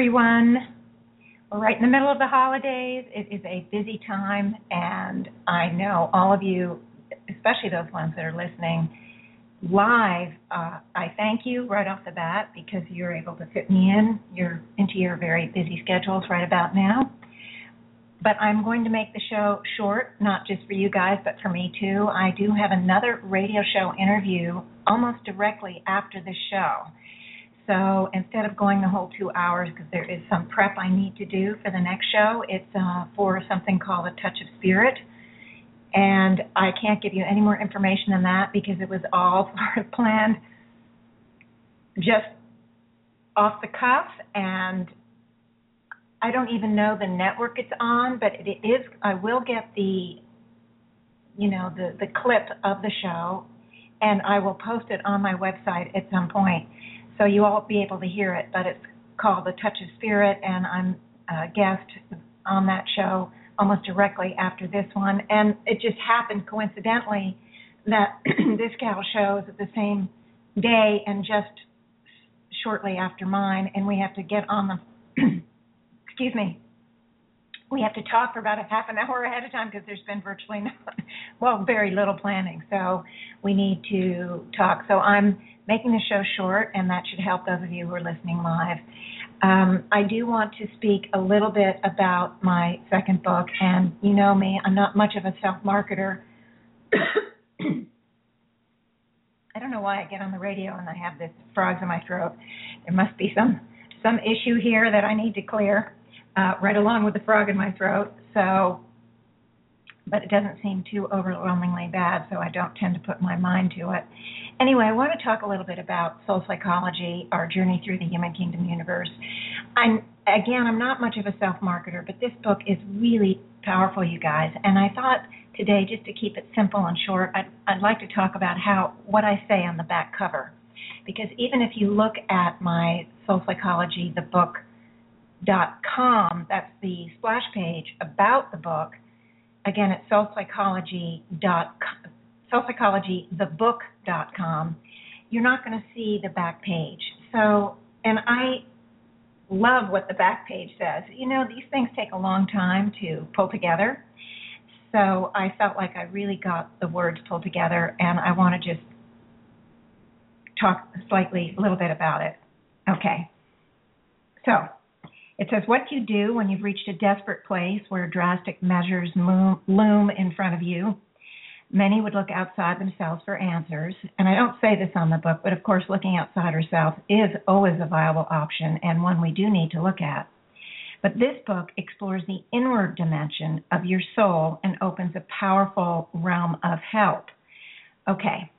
Everyone. We're right in the middle of the holidays. It is a busy time, and I know all of you, especially those ones that are listening live, uh, I thank you right off the bat because you're able to fit me in. You're into your very busy schedules right about now. But I'm going to make the show short, not just for you guys, but for me too. I do have another radio show interview almost directly after this show. So instead of going the whole two hours, because there is some prep I need to do for the next show, it's uh, for something called a touch of spirit. And I can't give you any more information than that because it was all sort of planned just off the cuff. And I don't even know the network it's on, but it is. I will get the, you know, the the clip of the show, and I will post it on my website at some point so you won't be able to hear it, but it's called The Touch of Spirit, and I'm a guest on that show almost directly after this one. And it just happened coincidentally that this gal shows at the same day and just shortly after mine, and we have to get on the, excuse me, we have to talk for about a half an hour ahead of time because there's been virtually no, well, very little planning. So we need to talk. So I'm making the show short, and that should help those of you who are listening live. Um, I do want to speak a little bit about my second book, and you know me, I'm not much of a self marketer. I don't know why I get on the radio and I have this frogs in my throat. There must be some some issue here that I need to clear, uh, right along with the frog in my throat. So, but it doesn't seem too overwhelmingly bad, so I don't tend to put my mind to it. Anyway, I want to talk a little bit about soul psychology, our journey through the human kingdom universe. I'm again, I'm not much of a self marketer, but this book is really powerful, you guys. And I thought today, just to keep it simple and short, I'd, I'd like to talk about how what I say on the back cover, because even if you look at my soul psychology, the book dot com, that's the splash page about the book. Again, it's soulpsychology dot you're not going to see the back page. So, and I love what the back page says. You know, these things take a long time to pull together. So I felt like I really got the words pulled together, and I want to just talk slightly, a little bit about it. Okay. So it says, What you do when you've reached a desperate place where drastic measures loom in front of you? Many would look outside themselves for answers. And I don't say this on the book, but of course, looking outside ourselves is always a viable option and one we do need to look at. But this book explores the inward dimension of your soul and opens a powerful realm of help. Okay,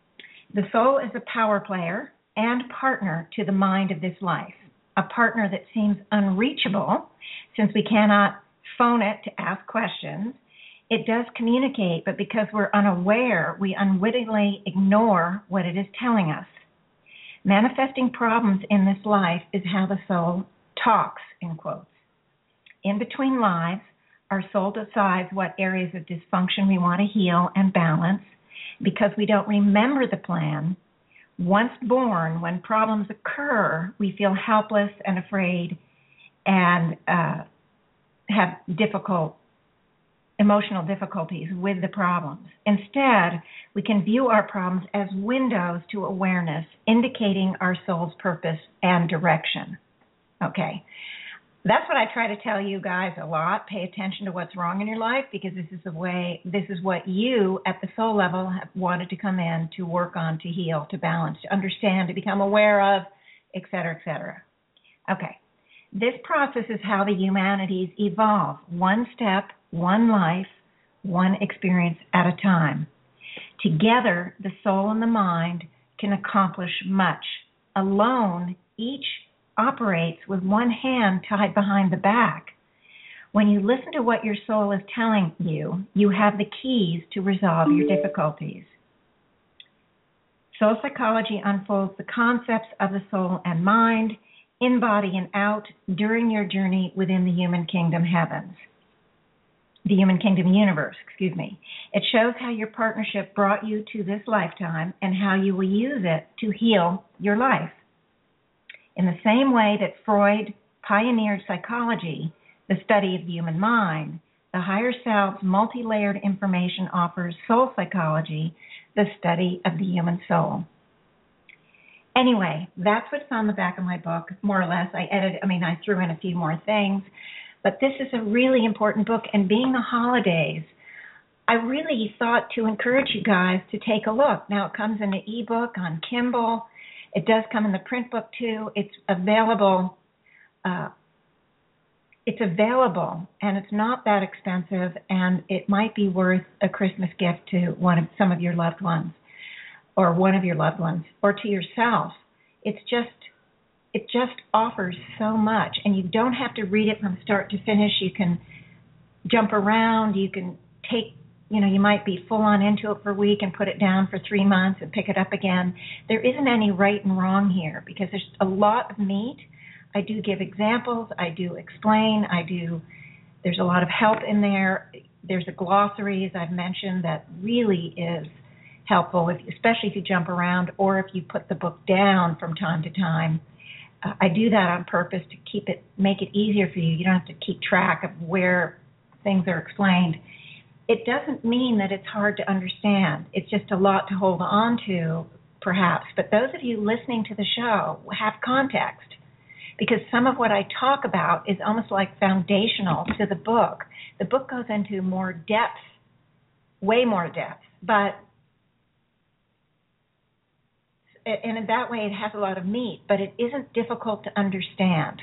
the soul is a power player and partner to the mind of this life, a partner that seems unreachable since we cannot phone it to ask questions it does communicate, but because we're unaware, we unwittingly ignore what it is telling us. Manifesting problems in this life is how the soul talks, in quotes. In between lives, our soul decides what areas of dysfunction we want to heal and balance because we don't remember the plan. Once born, when problems occur, we feel helpless and afraid and uh, have difficult emotional difficulties with the problems. Instead, we can view our problems as windows to awareness, indicating our soul's purpose and direction. Okay. That's what I try to tell you guys a lot. Pay attention to what's wrong in your life because this is the way, this is what you at the soul level have wanted to come in to work on, to heal, to balance, to understand, to become aware of, et cetera, et cetera. Okay. This process is how the humanities evolve, one step one life, one experience at a time. Together, the soul and the mind can accomplish much. Alone, each operates with one hand tied behind the back. When you listen to what your soul is telling you, you have the keys to resolve your difficulties. Soul psychology unfolds the concepts of the soul and mind, in body and out, during your journey within the human kingdom heavens. The human kingdom universe, excuse me. It shows how your partnership brought you to this lifetime and how you will use it to heal your life. In the same way that Freud pioneered psychology, the study of the human mind, the higher self's multi layered information offers soul psychology, the study of the human soul. Anyway, that's what's on the back of my book, more or less. I edited, I mean, I threw in a few more things, but this is a really important book. And being the holidays, I really thought to encourage you guys to take a look. Now, it comes in the ebook on Kindle. It does come in the print book too. It's available uh, it's available and it's not that expensive and it might be worth a Christmas gift to one of some of your loved ones or one of your loved ones or to yourself. It's just it just offers so much and you don't have to read it from start to finish. You can jump around, you can take you know, you might be full on into it for a week and put it down for three months and pick it up again. There isn't any right and wrong here because there's a lot of meat I do give examples, I do explain, I do there's a lot of help in there. There's a glossary as I've mentioned that really is helpful if especially if you jump around or if you put the book down from time to time. Uh, I do that on purpose to keep it make it easier for you. You don't have to keep track of where things are explained. It doesn't mean that it's hard to understand. It's just a lot to hold on to perhaps. But those of you listening to the show have context because some of what I talk about is almost like foundational to the book. The book goes into more depth, way more depth, but and in that way it has a lot of meat, but it isn't difficult to understand.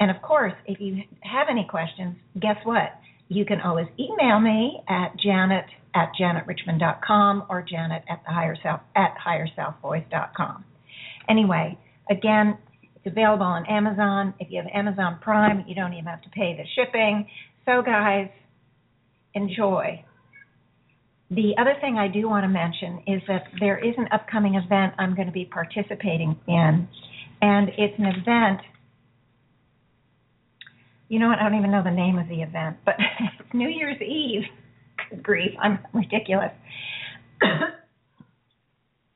And of course, if you have any questions, guess what? You can always email me at janet at janetrichmond.com or janet at the higher self at higherselfvoice.com. Anyway, again, it's available on Amazon. If you have Amazon Prime, you don't even have to pay the shipping. So, guys, enjoy. The other thing I do want to mention is that there is an upcoming event I'm going to be participating in, and it's an event. You know what? I don't even know the name of the event, but it's New Year's Eve. Good grief, I'm ridiculous.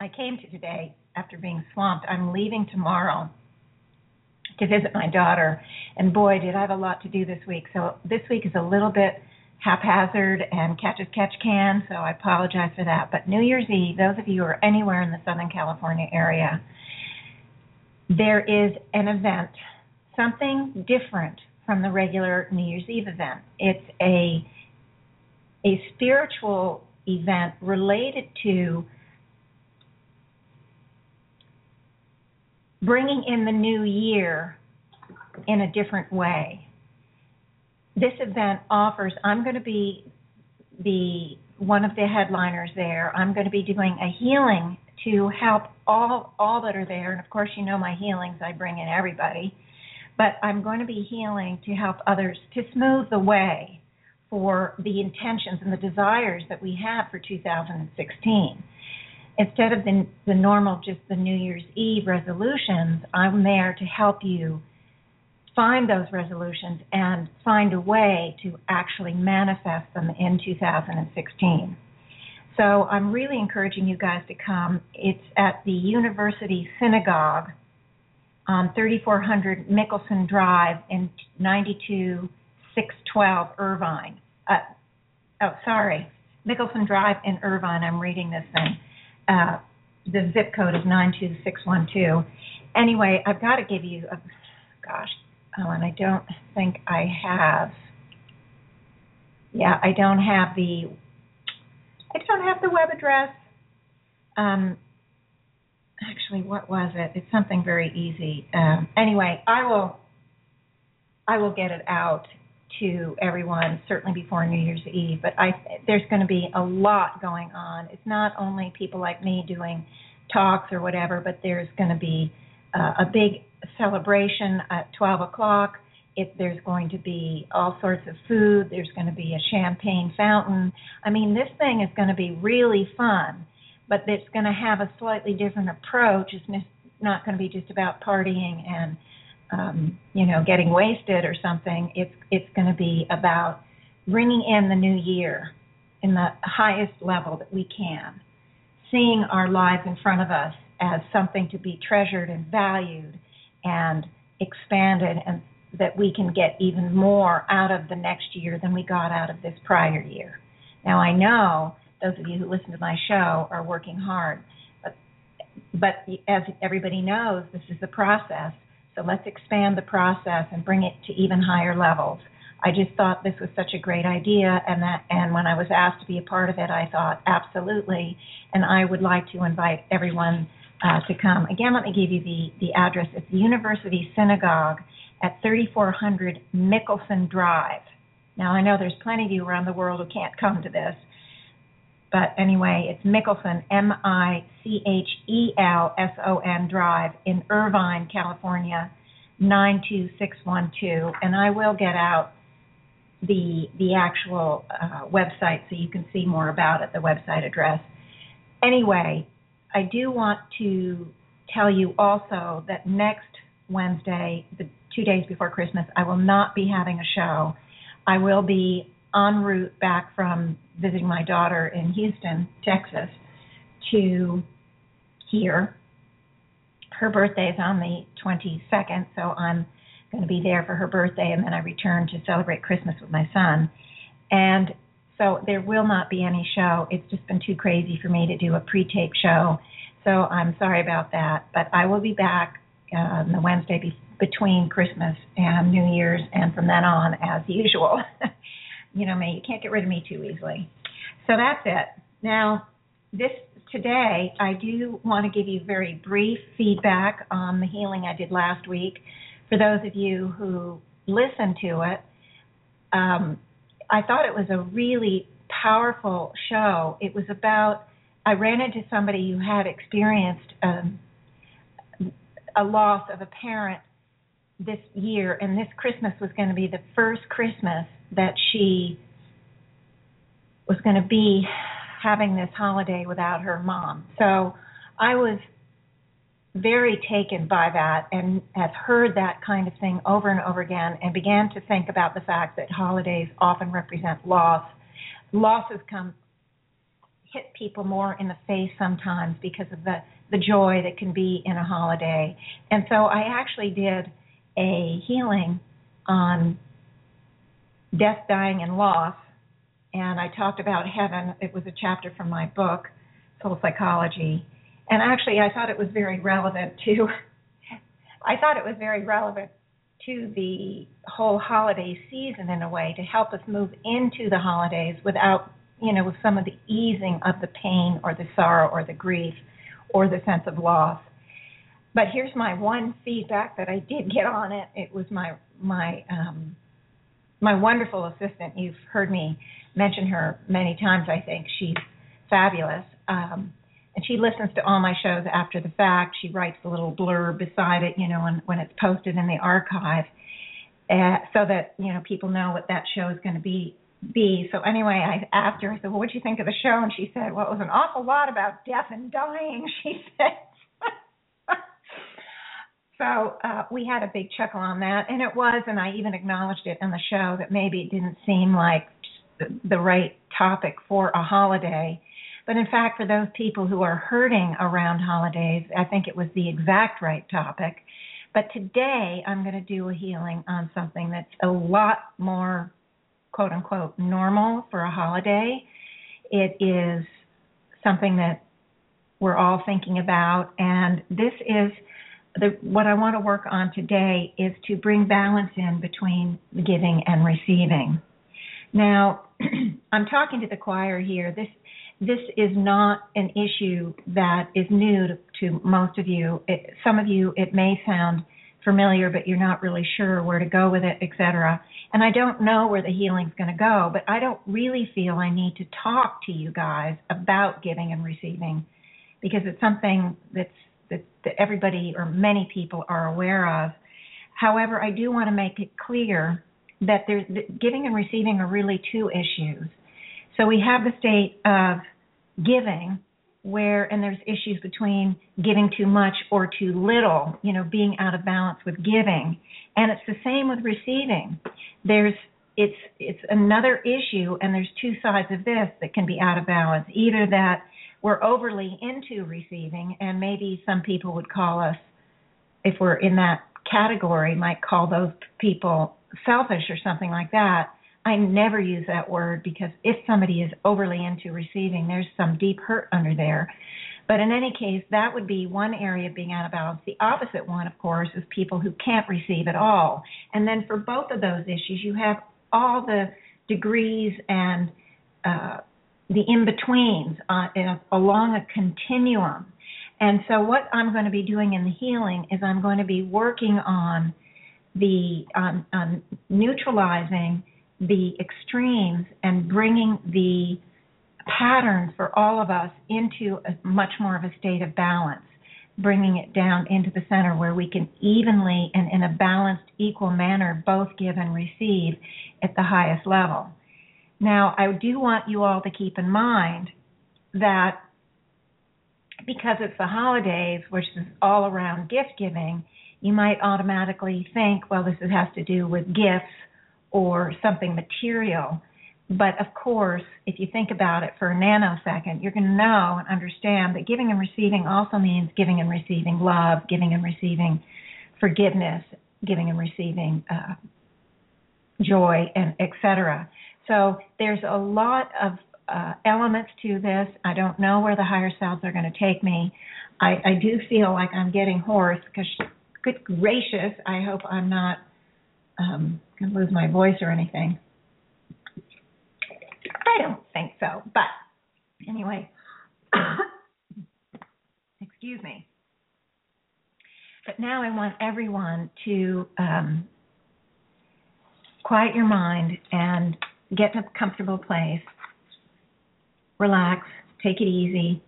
I came to today after being swamped. I'm leaving tomorrow to visit my daughter. And boy, did I have a lot to do this week. So this week is a little bit haphazard and catch as catch can, so I apologize for that. But New Year's Eve, those of you who are anywhere in the Southern California area, there is an event, something different from the regular New Year's Eve event. It's a a spiritual event related to bringing in the new year in a different way. This event offers, I'm going to be the one of the headliners there. I'm going to be doing a healing to help all all that are there, and of course, you know my healings. I bring in everybody, but I'm going to be healing to help others to smooth the way for the intentions and the desires that we have for 2016 instead of the, the normal, just the New Year's Eve resolutions, I'm there to help you find those resolutions and find a way to actually manifest them in 2016. So I'm really encouraging you guys to come. It's at the University Synagogue on 3400 Michelson Drive in 92612 Irvine. Uh, oh, sorry, Michelson Drive in Irvine. I'm reading this thing. Uh, the zip code is 92612. Anyway, I've got to give you a, gosh, Ellen, I don't think I have. Yeah, I don't have the, I don't have the web address. Um, actually, what was it? It's something very easy. Um, anyway, I will, I will get it out to everyone certainly before New Year's Eve. But I there's going to be a lot going on. It's not only people like me doing talks or whatever, but there's going to be uh, a big celebration at 12 o'clock. If there's going to be all sorts of food, there's going to be a champagne fountain. I mean, this thing is going to be really fun, but it's going to have a slightly different approach. It's not going to be just about partying and um, you know getting wasted or something. It's it's going to be about bringing in the new year in the highest level that we can, seeing our lives in front of us as something to be treasured and valued and expanded and that we can get even more out of the next year than we got out of this prior year. Now I know those of you who listen to my show are working hard, but but as everybody knows, this is the process. So let's expand the process and bring it to even higher levels. I just thought this was such a great idea, and that and when I was asked to be a part of it, I thought absolutely, and I would like to invite everyone uh, to come. Again, let me give you the the address. It's the University Synagogue at 3400 Michelson Drive. Now I know there's plenty of you around the world who can't come to this, but anyway, it's Michelson M I C H E L S O N Drive in Irvine, California. 92612 and I will get out the the actual uh, website so you can see more about it, the website address. Anyway, I do want to tell you also that next Wednesday, the two days before Christmas, I will not be having a show. I will be en route back from visiting my daughter in Houston, Texas, to here. Her birthday is on the 22nd, so I'm going to be there for her birthday, and then I return to celebrate Christmas with my son. And so there will not be any show. It's just been too crazy for me to do a pre-tape show. So I'm sorry about that. But I will be back uh, the Wednesday be- between Christmas and New Year's, and from then on, as usual. you know me, you can't get rid of me too easily. So that's it. Now, this today, I do want to give you very brief feedback on the healing I did last week for those of you who listened to it, um, I thought it was a really powerful show. It was about, I ran into somebody who had experienced um, a loss of a parent this year, and this Christmas was going to be the first Christmas that she was going to be having this holiday without her mom. So I was very taken by that and have heard that kind of thing over and over again and began to think about the fact that holidays often represent loss. Losses come hit people more in the face sometimes because of the the joy that can be in a holiday. And so I actually did a healing on death, dying and loss and I talked about heaven. It was a chapter from my book, Soul Psychology and actually, I thought it was very relevant to. I thought it was very relevant to the whole holiday season in a way to help us move into the holidays without, you know, with some of the easing of the pain or the sorrow or the grief or the sense of loss. But here's my one feedback that I did get on it. It was my my um, my wonderful assistant. You've heard me mention her many times. I think she's fabulous. Um, and she listens to all my shows after the fact. She writes a little blurb beside it, you know, when when it's posted in the archive, uh, so that you know people know what that show is going to be. Be so anyway. I asked her. I said, "Well, what do you think of the show?" And she said, "Well, it was an awful lot about death and dying." She said. So uh, we had a big chuckle on that, and it was, and I even acknowledged it on the show that maybe it didn't seem like the right topic for a holiday but in fact, for those people who are hurting around holidays, I think it was the exact right topic. But today, I'm going to do a healing on something that's a lot more quote unquote normal for a holiday. It is something that we're all thinking about, and this is the, what I want to work on today is to bring balance in between giving and receiving. Now, I'm talking to the choir here. This this is not an issue that is new to, to most of you. It, some of you, it may sound familiar, but you're not really sure where to go with it, etc. And I don't know where the healing's going to go, but I don't really feel I need to talk to you guys about giving and receiving because it's something that's that, that everybody or many people are aware of. However, I do want to make it clear that there's that giving and receiving are really two issues. So we have the state of giving where and there's issues between giving too much or too little, you know, being out of balance with giving. And it's the same with receiving. There's it's it's another issue and there's two sides of this that can be out of balance. Either that we're overly into receiving and maybe some people would call us if we're in that category might call those people selfish or something like that I never use that word because if somebody is overly into receiving, there's some deep hurt under there. But in any case, that would be one area of being out of balance. The opposite one, of course, is people who can't receive at all. And then for both of those issues, you have all the degrees and uh, the in betweens uh, along a continuum. And so, what I'm going to be doing in the healing is I'm going to be working on the um, on neutralizing the extremes and bringing the pattern for all of us into a much more of a state of balance, bringing it down into the center where we can evenly and in a balanced, equal manner both give and receive at the highest level. Now, I do want you all to keep in mind that because it's the holidays, which is all around gift giving, you might automatically think, well, this has to do with gifts or something material. But of course, if you think about it for a nanosecond, you're going to know and understand that giving and receiving also means giving and receiving love, giving and receiving forgiveness, giving and receiving uh, joy, and etc. So there's a lot of uh, elements to this. I don't know where the higher selves are going to take me. I, I do feel like I'm getting hoarse because, good gracious, I hope I'm not um, going to lose my voice or anything. I don't think so, but anyway, excuse me. But now I want everyone to um, quiet your mind and get to a comfortable place. Relax, take it easy,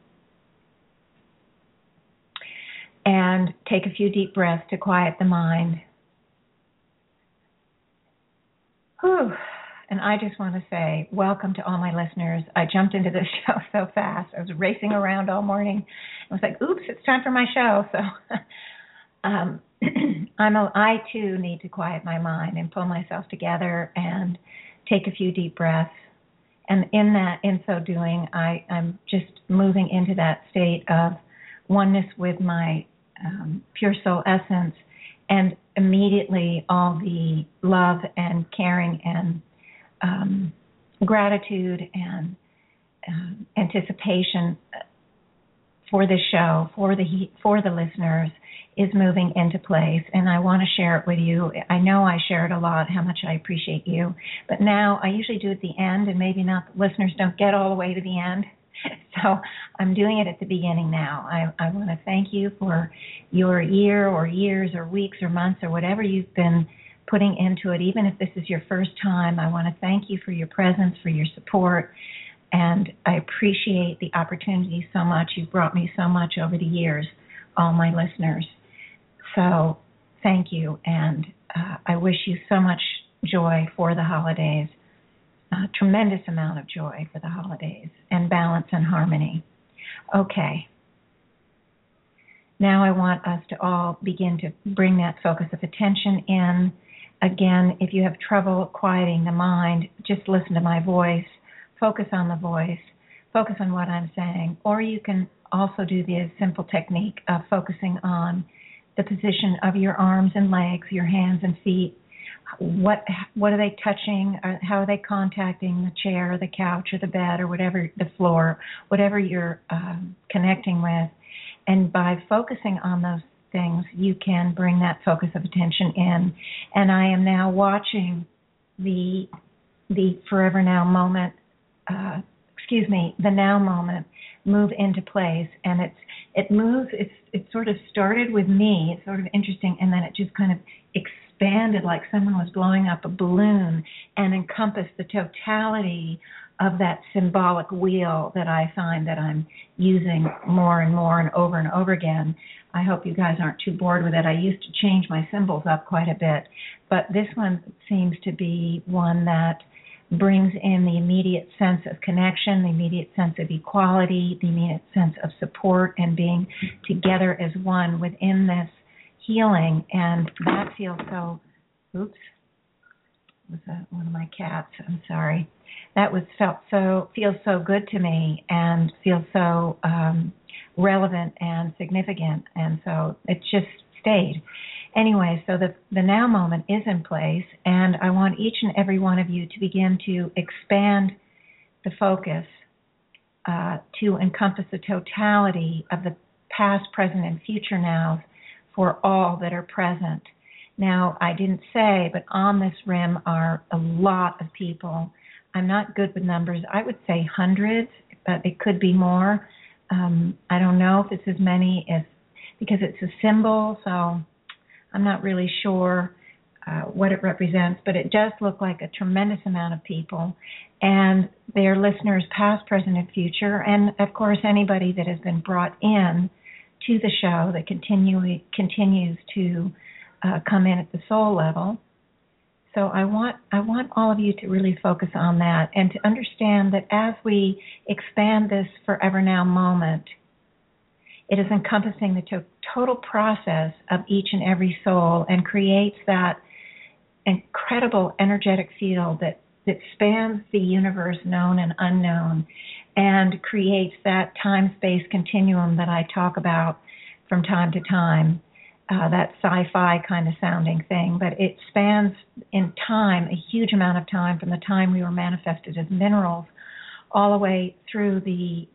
and take a few deep breaths to quiet the mind. Whew. And I just want to say welcome to all my listeners. I jumped into this show so fast. I was racing around all morning. I was like, oops, it's time for my show. So um, I'm a, I too need to quiet my mind and pull myself together and take a few deep breaths. And in that, in so doing, I, I'm just moving into that state of oneness with my um, pure soul essence and immediately all the love and caring and um, gratitude and um, anticipation for the show for the for the listeners is moving into place and I want to share it with you. I know I share it a lot how much I appreciate you, but now I usually do it at the end and maybe not listeners don't get all the way to the end. So I'm doing it at the beginning now. I, I want to thank you for your year or years or weeks or months or whatever you've been putting into it. Even if this is your first time, I want to thank you for your presence, for your support. And I appreciate the opportunity so much. You've brought me so much over the years, all my listeners. So thank you. And uh, I wish you so much joy for the holidays a tremendous amount of joy for the holidays and balance and harmony. Okay. Now I want us to all begin to bring that focus of attention in. Again, if you have trouble quieting the mind, just listen to my voice, focus on the voice, focus on what I'm saying, or you can also do the simple technique of focusing on the position of your arms and legs, your hands and feet, what what are they touching? How are they contacting the chair or the couch or the bed or whatever the floor whatever you're um, connecting with? And by focusing on those things you can bring that focus of attention in. And i am now watching the the forever now moment uh, excuse me the now moment move into place and it's it moves it's it sort of started with me it's sort of interesting and then it just kind of expanded like someone was blowing up a balloon and encompassed the totality of that symbolic wheel that I find that I'm using more and more and over and over again. I hope you guys aren't too bored with it. I used to change my symbols up quite a bit, but this one seems to be one that brings in the immediate sense of connection, the immediate sense of equality, the immediate sense of support and being together as one within this healing. And that feels so, oops, was that one of my cats? I'm sorry. That was felt so, feels so good to me and feels so um, relevant and significant. And so it just stayed anyway, so the the now moment is in place, and I want each and every one of you to begin to expand the focus uh, to encompass the totality of the past, present, and future nows for all that are present. Now, I didn't say, but on this rim are a lot of people. I'm not good with numbers. I would say hundreds, but it could be more. Um, I don't know if it's as many as because it's a symbol, so I'm not really sure uh, what it represents, but it does look like a tremendous amount of people and their listeners, past, present, and future, and of course anybody that has been brought in to the show that continually continues to uh, come in at the soul level. So I want I want all of you to really focus on that and to understand that as we expand this forever now moment it is encompassing the to- total process of each and every soul and creates that incredible energetic field that, that spans the universe known and unknown and creates that time space continuum that I talk about from time to time. Uh, that sci-fi kind of sounding thing, but it spans in time a huge amount of time from the time we were manifested as minerals all the way through the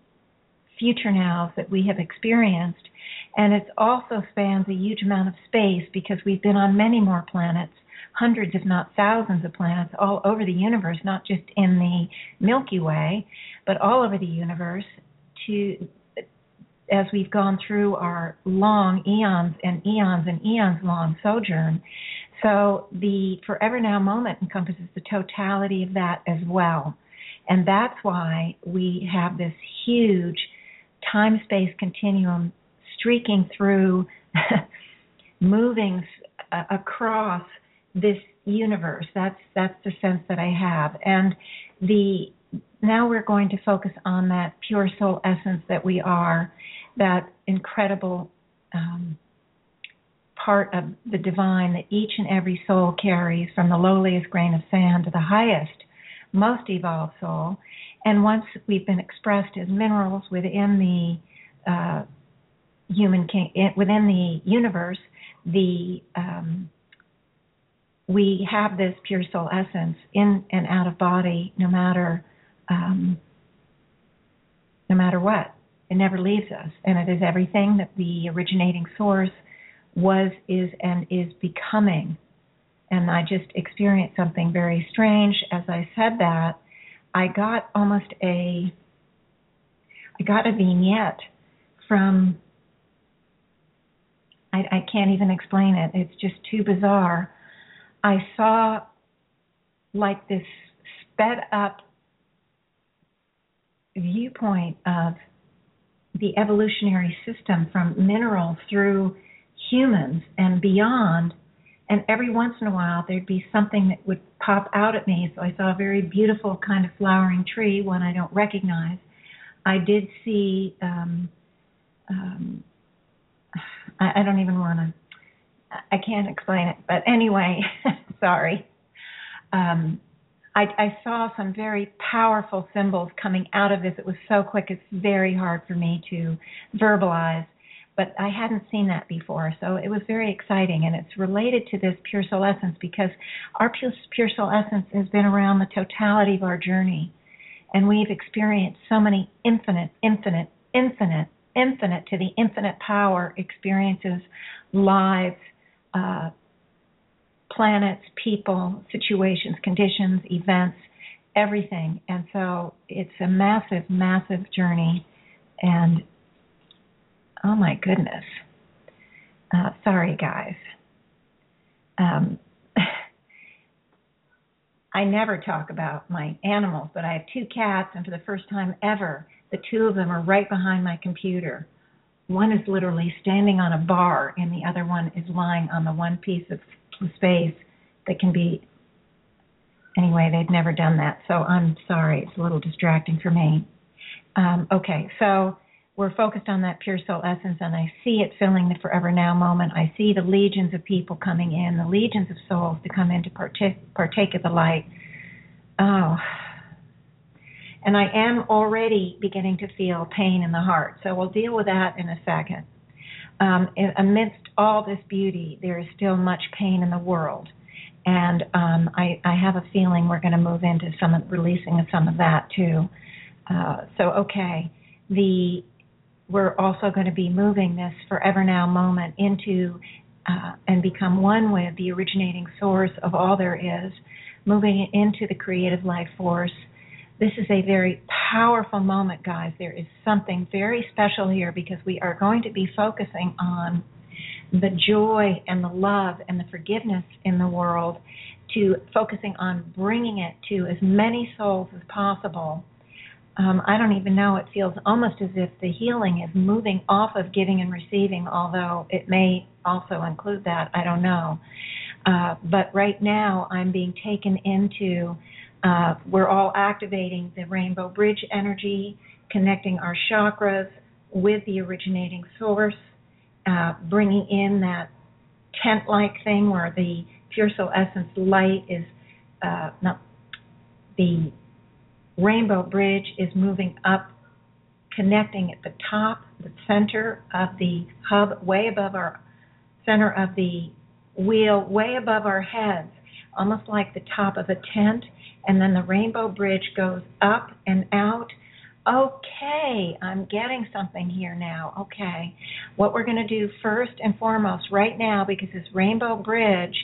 future nows that we have experienced. And it also spans a huge amount of space because we've been on many more planets, hundreds, if not thousands of planets all over the universe, not just in the Milky Way, but all over the universe to as we've gone through our long eons and eons and eons long sojourn. So the forever now moment encompasses the totality of that as well. And that's why we have this huge time space continuum streaking through, moving uh, across this universe. That's that's the sense that I have. And the now we're going to focus on that pure soul essence that we are, that incredible um, part of the divine that each and every soul carries, from the lowliest grain of sand to the highest, most evolved soul. And once we've been expressed as minerals within the uh, human king, within the universe, the um, we have this pure soul essence in and out of body, no matter um, no matter what. It never leaves us, and it is everything that the originating source was, is, and is becoming. And I just experienced something very strange as I said that I got almost a I got a vignette from I, I can't even explain it. It's just too bizarre. I saw like this sped up viewpoint of the evolutionary system from minerals through humans and beyond and every once in a while there'd be something that would pop out at me. So I saw a very beautiful kind of flowering tree, one I don't recognize. I did see. Um, um, I, I don't even want to. I can't explain it, but anyway, sorry. Um, I, I saw some very powerful symbols coming out of this. It was so quick; it's very hard for me to verbalize but I hadn't seen that before. So it was very exciting, and it's related to this pure soul essence because our pure, pure soul essence has been around the totality of our journey, and we've experienced so many infinite, infinite, infinite, infinite to the infinite power experiences, lives, uh, planets, people, situations, conditions, events, everything. And so it's a massive, massive journey, and Oh my goodness. Uh, sorry, guys. Um, I never talk about my animals, but I have two cats, and for the first time ever, the two of them are right behind my computer. One is literally standing on a bar, and the other one is lying on the one piece of space that can be. Anyway, they've never done that, so I'm sorry. It's a little distracting for me. Um, okay, so we're focused on that pure soul essence, and I see it filling the forever now moment. I see the legions of people coming in, the legions of souls to come in to partake, partake of the light. Oh. And I am already beginning to feel pain in the heart, so we'll deal with that in a second. Um, amidst all this beauty, there is still much pain in the world. And um, I, I, have a feeling we're going to move into some releasing of some of that too. Uh, so, okay, the we're also going to be moving this forever now moment into uh, and become one with the originating source of all there is, moving it into the creative life force. This is a very powerful moment, guys. There is something very special here because we are going to be focusing on the joy and the love and the forgiveness in the world to focusing on bringing it to as many souls as possible um, I don't even know. It feels almost as if the healing is moving off of giving and receiving, although it may also include that. I don't know. Uh, but right now, I'm being taken into. Uh, we're all activating the rainbow bridge energy, connecting our chakras with the originating source, uh, bringing in that tent-like thing where the pure soul essence light is uh, not the Rainbow Bridge is moving up, connecting at the top, the center of the hub, way above our center of the wheel, way above our heads, almost like the top of a tent. And then the Rainbow Bridge goes up and out. Okay, I'm getting something here now. Okay. What we're going to do first and foremost right now, because this Rainbow Bridge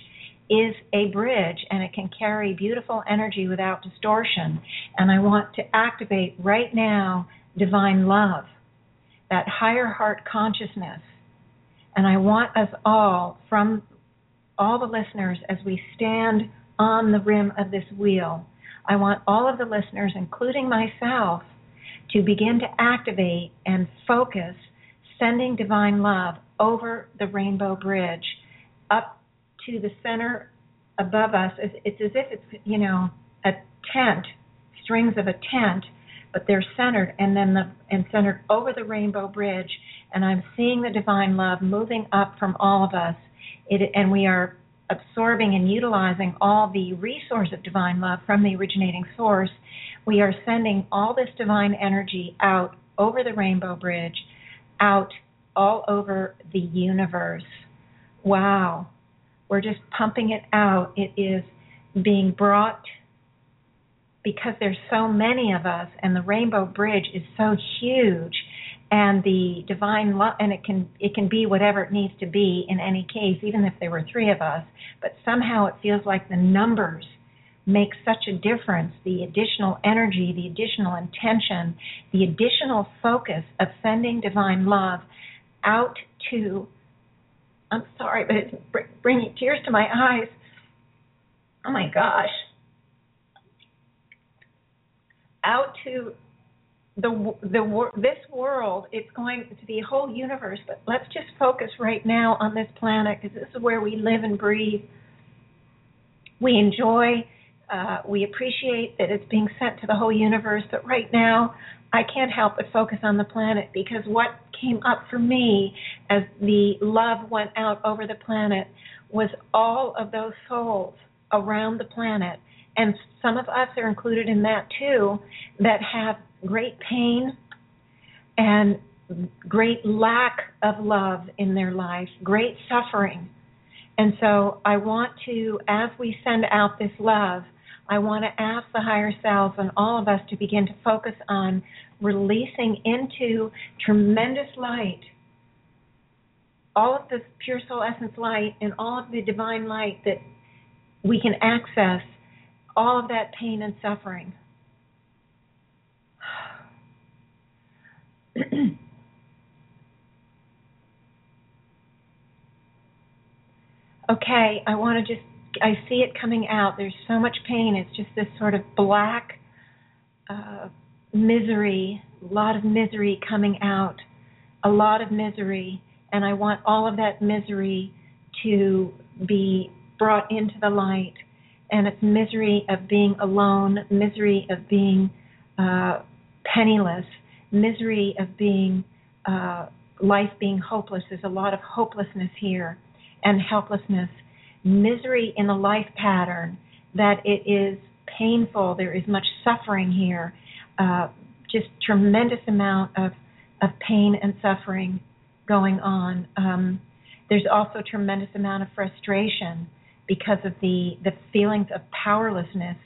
is a bridge and it can carry beautiful energy without distortion. And I want to activate right now divine love, that higher heart consciousness. And I want us all, from all the listeners, as we stand on the rim of this wheel, I want all of the listeners, including myself, to begin to activate and focus sending divine love over the rainbow bridge up to the center above us. It's, it's as if it's, you know, a tent, strings of a tent, but they're centered and then the and centered over the rainbow bridge. And I'm seeing the divine love moving up from all of us. It, and we are absorbing and utilizing all the resource of divine love from the originating source. We are sending all this divine energy out over the rainbow bridge, out all over the universe. Wow. We're just pumping it out. It is being brought because there's so many of us and the rainbow bridge is so huge and the divine love and it can it can be whatever it needs to be in any case even if there were 3 of us but somehow it feels like the numbers make such a difference the additional energy the additional intention the additional focus of sending divine love out to I'm sorry, but it's bringing tears to my eyes. Oh my gosh. Out to the the this world, it's going to a whole universe. But let's just focus right now on this planet because this is where we live and breathe. We enjoy, uh, we appreciate that it's being sent to the whole universe. But right now, I can't help but focus on the planet because what came up for me as the love went out over the planet was all of those souls around the planet. And some of us are included in that too, that have great pain and great lack of love in their life, great suffering. And so I want to, as we send out this love, I want to ask the higher selves and all of us to begin to focus on releasing into tremendous light all of this pure soul essence light and all of the divine light that we can access all of that pain and suffering. okay, I want to just I see it coming out. There's so much pain. It's just this sort of black uh, misery, a lot of misery coming out, a lot of misery, and I want all of that misery to be brought into the light. And it's misery of being alone, misery of being uh, penniless, misery of being uh, life being hopeless. There's a lot of hopelessness here and helplessness, misery in the life pattern that it is painful. There is much suffering here, uh, just tremendous amount of of pain and suffering going on. Um, there's also tremendous amount of frustration because of the the feelings of powerlessness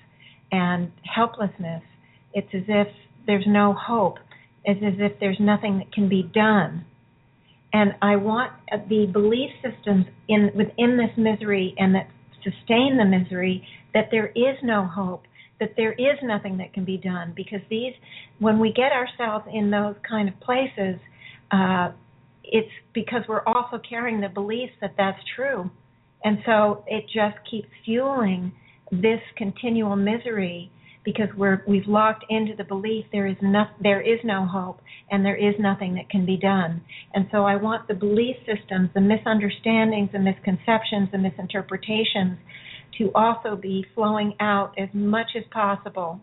and helplessness. It's as if there's no hope. It's as if there's nothing that can be done. And I want the belief systems in within this misery and that sustain the misery that there is no hope, that there is nothing that can be done. Because these when we get ourselves in those kind of places uh, it's because we're also carrying the beliefs that that's true. And so it just keeps fueling this continual misery because we're we've locked into the belief there is no, there is no hope and there is nothing that can be done. And so I want the belief systems, the misunderstandings, the misconceptions, the misinterpretations to also be flowing out as much as possible.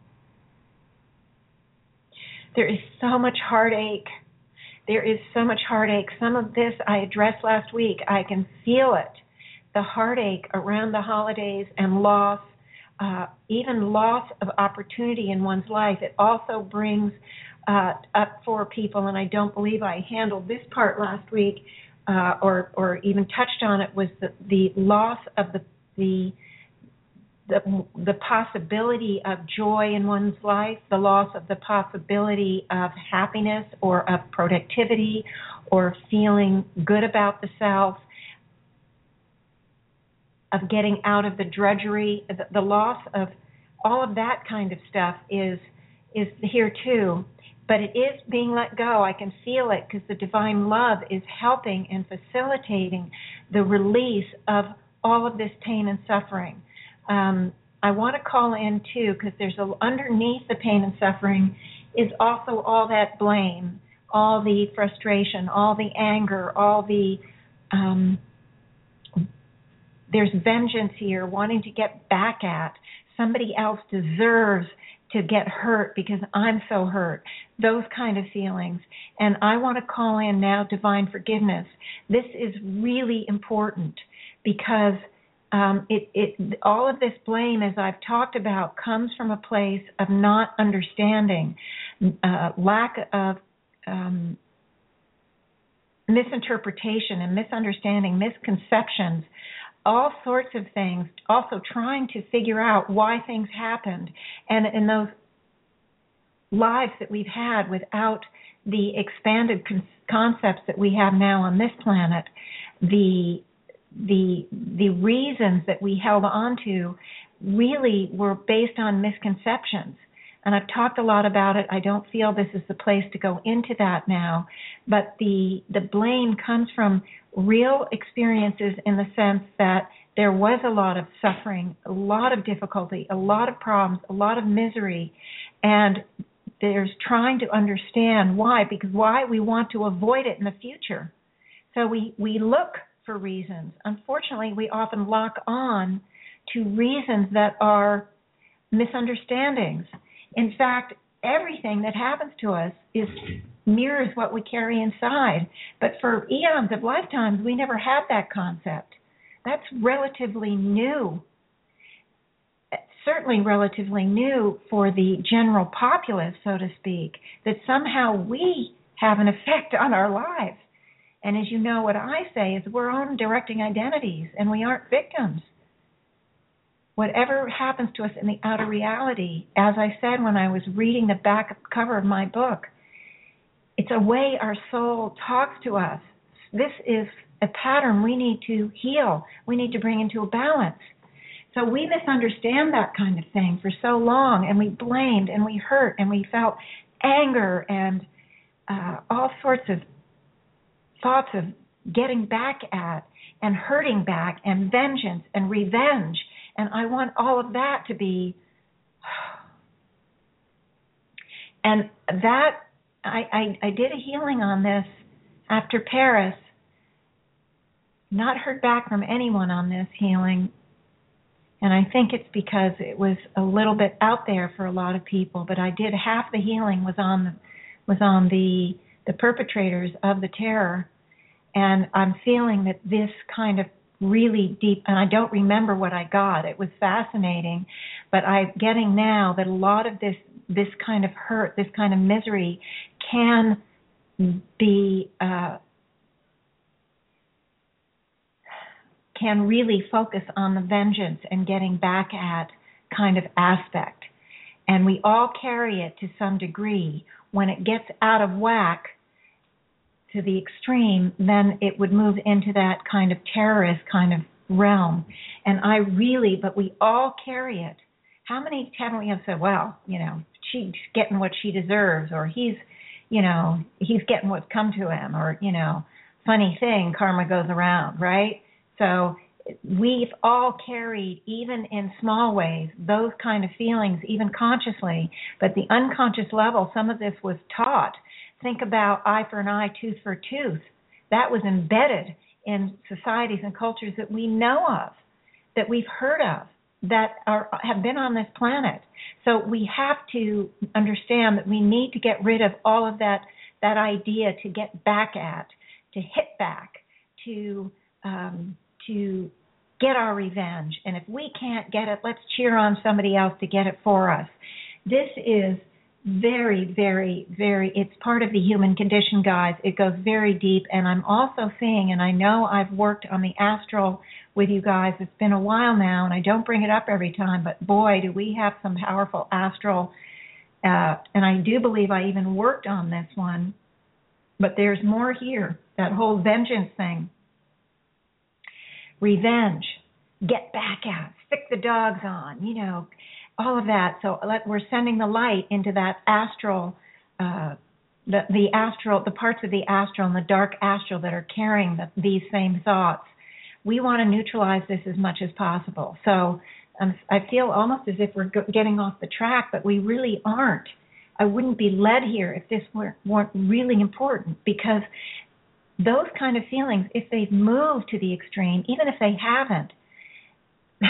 There is so much heartache. There is so much heartache. Some of this I addressed last week. I can feel it. The heartache around the holidays and loss, uh, even loss of opportunity in one's life. It also brings uh, up for people, and I don't believe I handled this part last week uh, or or even touched on it. Was the, the loss of the the the, the possibility of joy in one's life, the loss of the possibility of happiness or of productivity or feeling good about the self, of getting out of the drudgery, the, the loss of all of that kind of stuff is is here too. But it is being let go. I can feel it because the divine love is helping and facilitating the release of all of this pain and suffering um, I want to call in too because there's a, underneath the pain and suffering is also all that blame, all the frustration, all the anger, all the um, there's vengeance here, wanting to get back at somebody else deserves to get hurt because I'm so hurt. Those kind of feelings. And I want to call in now divine forgiveness. This is really important because um, it, it, all of this blame, as I've talked about, comes from a place of not understanding, uh, lack of um, misinterpretation and misunderstanding, misconceptions, all sorts of things. Also, trying to figure out why things happened, and in those lives that we've had without the expanded con- concepts that we have now on this planet, the the the reasons that we held on to really were based on misconceptions. And I've talked a lot about it. I don't feel this is the place to go into that now, but the the blame comes from real experiences in the sense that there was a lot of suffering, a lot of difficulty, a lot of problems, a lot of misery, and there's trying to understand why because why we want to avoid it in the future. So we we look for reasons. Unfortunately, we often lock on to reasons that are misunderstandings. In fact, everything that happens to us is mirrors what we carry inside. But for eons of lifetimes, we never had that concept. That's relatively new. Certainly, relatively new for the general populace, so to speak, that somehow we have an effect on our lives. And as you know, what I say is we're own directing identities and we aren't victims. Whatever happens to us in the outer reality, as I said when I was reading the back cover of my book, it's a way our soul talks to us. This is a pattern we need to heal, we need to bring into a balance. So we misunderstand that kind of thing for so long, and we blamed and we hurt and we felt anger and uh, all sorts of thoughts of getting back at and hurting back and vengeance and revenge And I want all of that to be. And that, I, I, I did a healing on this after Paris. Not heard back from anyone on this healing. And I think it's because it was a little bit out there for a lot of people. But I did half the healing was on the was on the the perpetrators of the terror and I'm feeling that this kind of really deep and I don't remember what I got. It was fascinating, but I'm getting now that a lot of this this kind of hurt, this kind of misery can be uh, can really focus on the vengeance and getting back at kind of aspect. And we all carry it to some degree. When it gets out of whack, to the extreme, then it would move into that kind of terrorist kind of realm. And I really, but we all carry it. How many haven't we have said, well, you know, she's getting what she deserves, or he's, you know, he's getting what's come to him, or, you know, funny thing, karma goes around, right? So we've all carried, even in small ways, those kind of feelings, even consciously. But the unconscious level, some of this was taught think about eye for an eye, tooth for tooth. That was embedded in societies and cultures that we know of, that we've heard of, that are have been on this planet. So we have to understand that we need to get rid of all of that that idea to get back at, to hit back, to um, to get our revenge. And if we can't get it, let's cheer on somebody else to get it for us. This is very, very, very, it's part of the human condition, guys. It goes very deep. And I'm also seeing, and I know I've worked on the astral with you guys. It's been a while now, and I don't bring it up every time, but boy, do we have some powerful astral. Uh, and I do believe I even worked on this one, but there's more here. That whole vengeance thing, revenge, get back at, stick the dogs on, you know, all of that. So we're sending the light into that astral, uh, the, the astral, the parts of the astral and the dark astral that are carrying the, these same thoughts. We want to neutralize this as much as possible. So um, I feel almost as if we're getting off the track, but we really aren't. I wouldn't be led here if this weren't, weren't really important because those kind of feelings, if they've moved to the extreme, even if they haven't,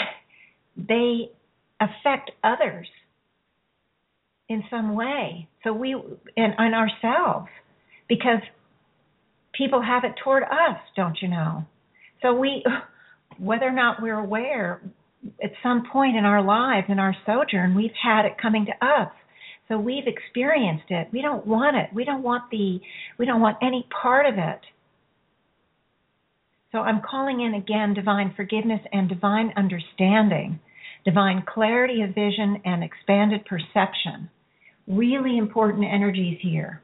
they affect others in some way. So we and, on ourselves because people have it toward us, don't you know? So we whether or not we're aware at some point in our lives in our sojourn we've had it coming to us. So we've experienced it. We don't want it. We don't want the we don't want any part of it. So I'm calling in again divine forgiveness and divine understanding divine clarity of vision, and expanded perception. Really important energies here.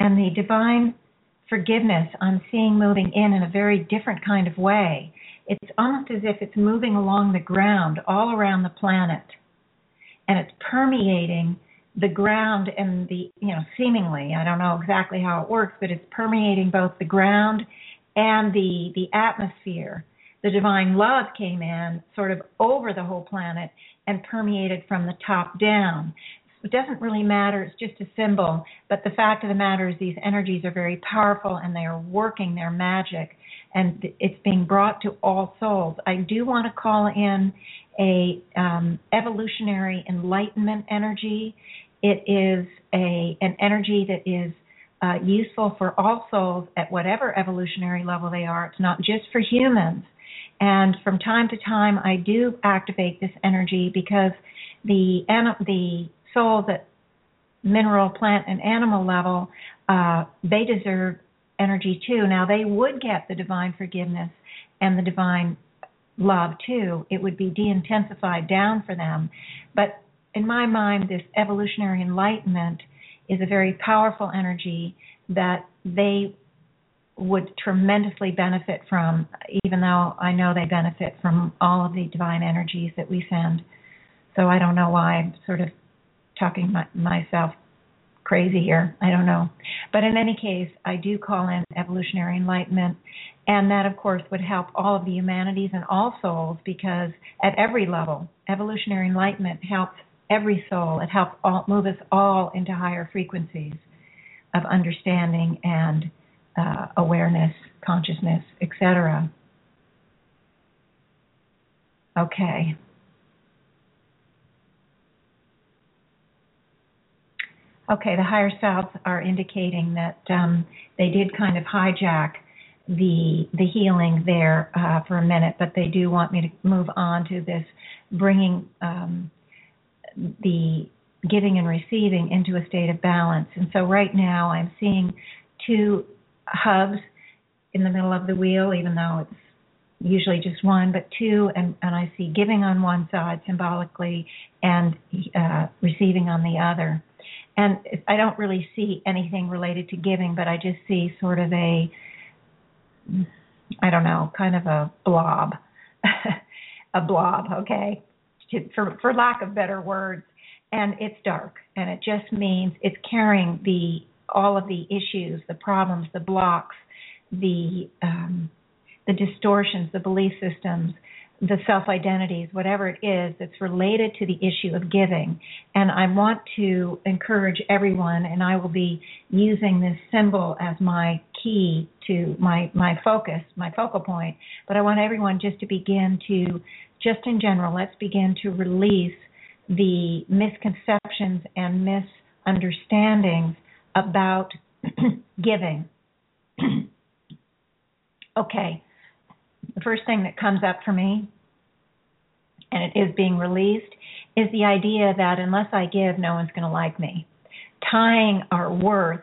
And the divine forgiveness I'm seeing moving in in a very different kind of way. It's almost as if it's moving along the ground all around the planet. And it's permeating the ground and the you know seemingly i don't know exactly how it works but it's permeating both the ground and the the atmosphere. The divine love came in sort of over the whole planet and permeated from the top down. It doesn't really matter it's just a symbol but the fact of the matter is these energies are very powerful and they are working their magic and it's being brought to all souls. I do want to call in a um, evolutionary enlightenment energy it is a an energy that is uh, useful for all souls at whatever evolutionary level they are. It's not just for humans. And from time to time, I do activate this energy because the the souls at mineral, plant, and animal level, uh, they deserve energy too. Now they would get the divine forgiveness and the divine love too. It would be de-intensified down for them, but in my mind, this evolutionary enlightenment is a very powerful energy that they would tremendously benefit from, even though I know they benefit from all of the divine energies that we send. So I don't know why I'm sort of talking my, myself crazy here. I don't know. But in any case, I do call in evolutionary enlightenment, and that, of course, would help all of the humanities and all souls because at every level, evolutionary enlightenment helps every soul. It helps all, move us all into higher frequencies of understanding and uh, awareness, consciousness, etc. Okay. Okay, the higher selves are indicating that um, they did kind of hijack the the healing there uh, for a minute, but they do want me to move on to this bringing um, the giving and receiving into a state of balance. And so right now I'm seeing two hubs in the middle of the wheel, even though it's usually just one, but two, and, and I see giving on one side symbolically and uh, receiving on the other. And I don't really see anything related to giving, but I just see sort of a, I don't know, kind of a blob, a blob, okay, for for lack of better words. And it's dark, and it just means it's carrying the all of the issues, the problems, the blocks, the um, the distortions, the belief systems, the self identities, whatever it is that's related to the issue of giving. And I want to encourage everyone, and I will be using this symbol as my key to my, my focus, my focal point. But I want everyone just to begin to, just in general, let's begin to release the misconceptions and misunderstandings about giving. okay, first thing that comes up for me, and it is being released, is the idea that unless I give, no one's going to like me. Tying our worth,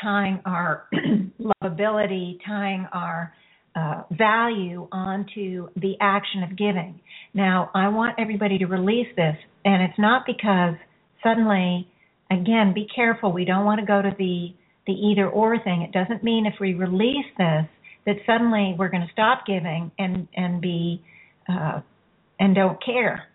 tying our lovability, tying our uh, value onto the action of giving. Now, I want everybody to release this, and it's not because suddenly, again, be careful. We don't want to go to the the either or thing. It doesn't mean if we release this that suddenly we're going to stop giving and and be uh, and don't care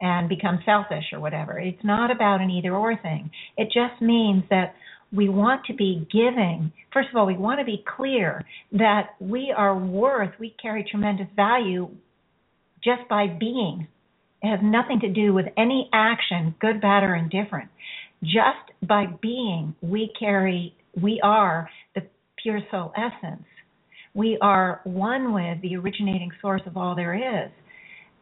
and become selfish or whatever. It's not about an either or thing. It just means that we want to be giving. First of all, we want to be clear that we are worth, we carry tremendous value just by being. It has nothing to do with any action, good, bad, or indifferent. Just by being, we carry, we are the pure soul essence. We are one with the originating source of all there is.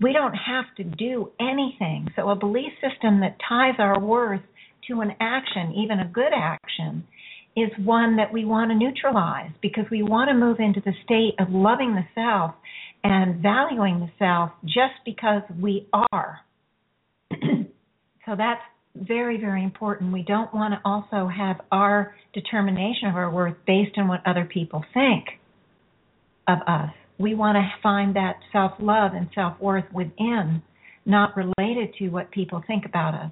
We don't have to do anything. So, a belief system that ties our worth to an action, even a good action, is one that we want to neutralize because we want to move into the state of loving the self and valuing the self just because we are. so that's very, very important. We don't want to also have our determination of our worth based on what other people think of us. We want to find that self love and self worth within, not related to what people think about us.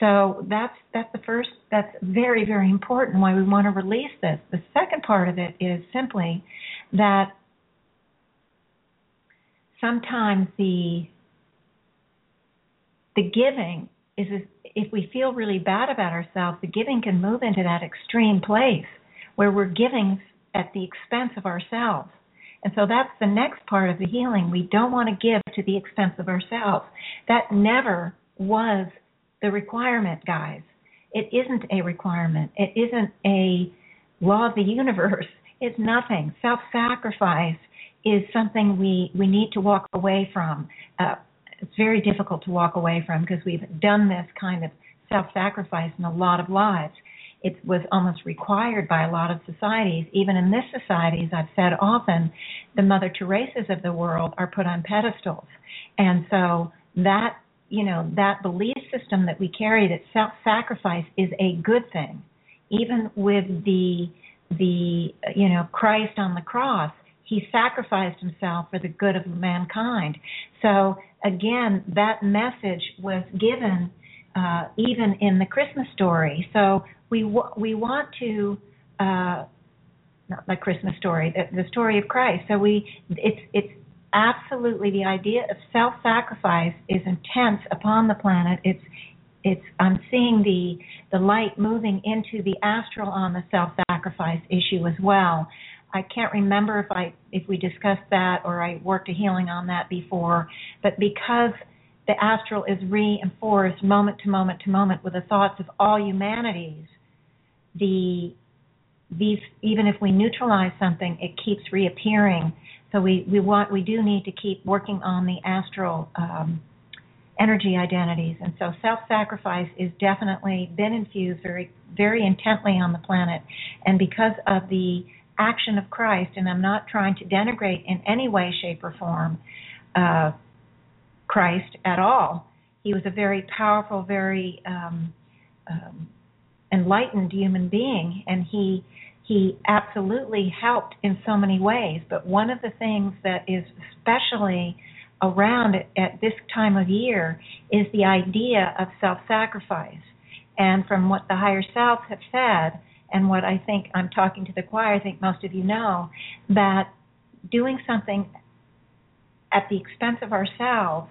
So that's that's the first that's very, very important why we want to release this. The second part of it is simply that sometimes the the giving is if we feel really bad about ourselves, the giving can move into that extreme place where we're giving at the expense of ourselves. And so that's the next part of the healing. We don't want to give to the expense of ourselves. That never was the requirement, guys. It isn't a requirement. It isn't a law of the universe. It's nothing. Self sacrifice is something we, we need to walk away from. Uh, it's very difficult to walk away from because we've done this kind of self sacrifice in a lot of lives it was almost required by a lot of societies. Even in this society, as I've said often, the Mother Teresa's of the world are put on pedestals. And so that, you know, that belief system that we carry that self-sacrifice is a good thing. Even with the the you know Christ on the cross, he sacrificed himself for the good of mankind. So again, that message was given uh, even in the Christmas story. So we we want to uh, not the Christmas story, the, the story of Christ. So we it's it's absolutely the idea of self-sacrifice is intense upon the planet. It's it's I'm seeing the the light moving into the astral on the self-sacrifice issue as well. I can't remember if I if we discussed that or I worked a healing on that before, but because the astral is reinforced moment to moment to moment with the thoughts of all humanities, the these even if we neutralize something, it keeps reappearing. So we we want we do need to keep working on the astral um, energy identities, and so self-sacrifice is definitely been infused very very intently on the planet, and because of the action of Christ, and I'm not trying to denigrate in any way, shape, or form uh, Christ at all. He was a very powerful, very um, um, enlightened human being, and he he absolutely helped in so many ways. But one of the things that is especially around at this time of year is the idea of self-sacrifice. And from what the higher selves have said, and what I think I'm talking to the choir, I think most of you know, that doing something at the expense of ourselves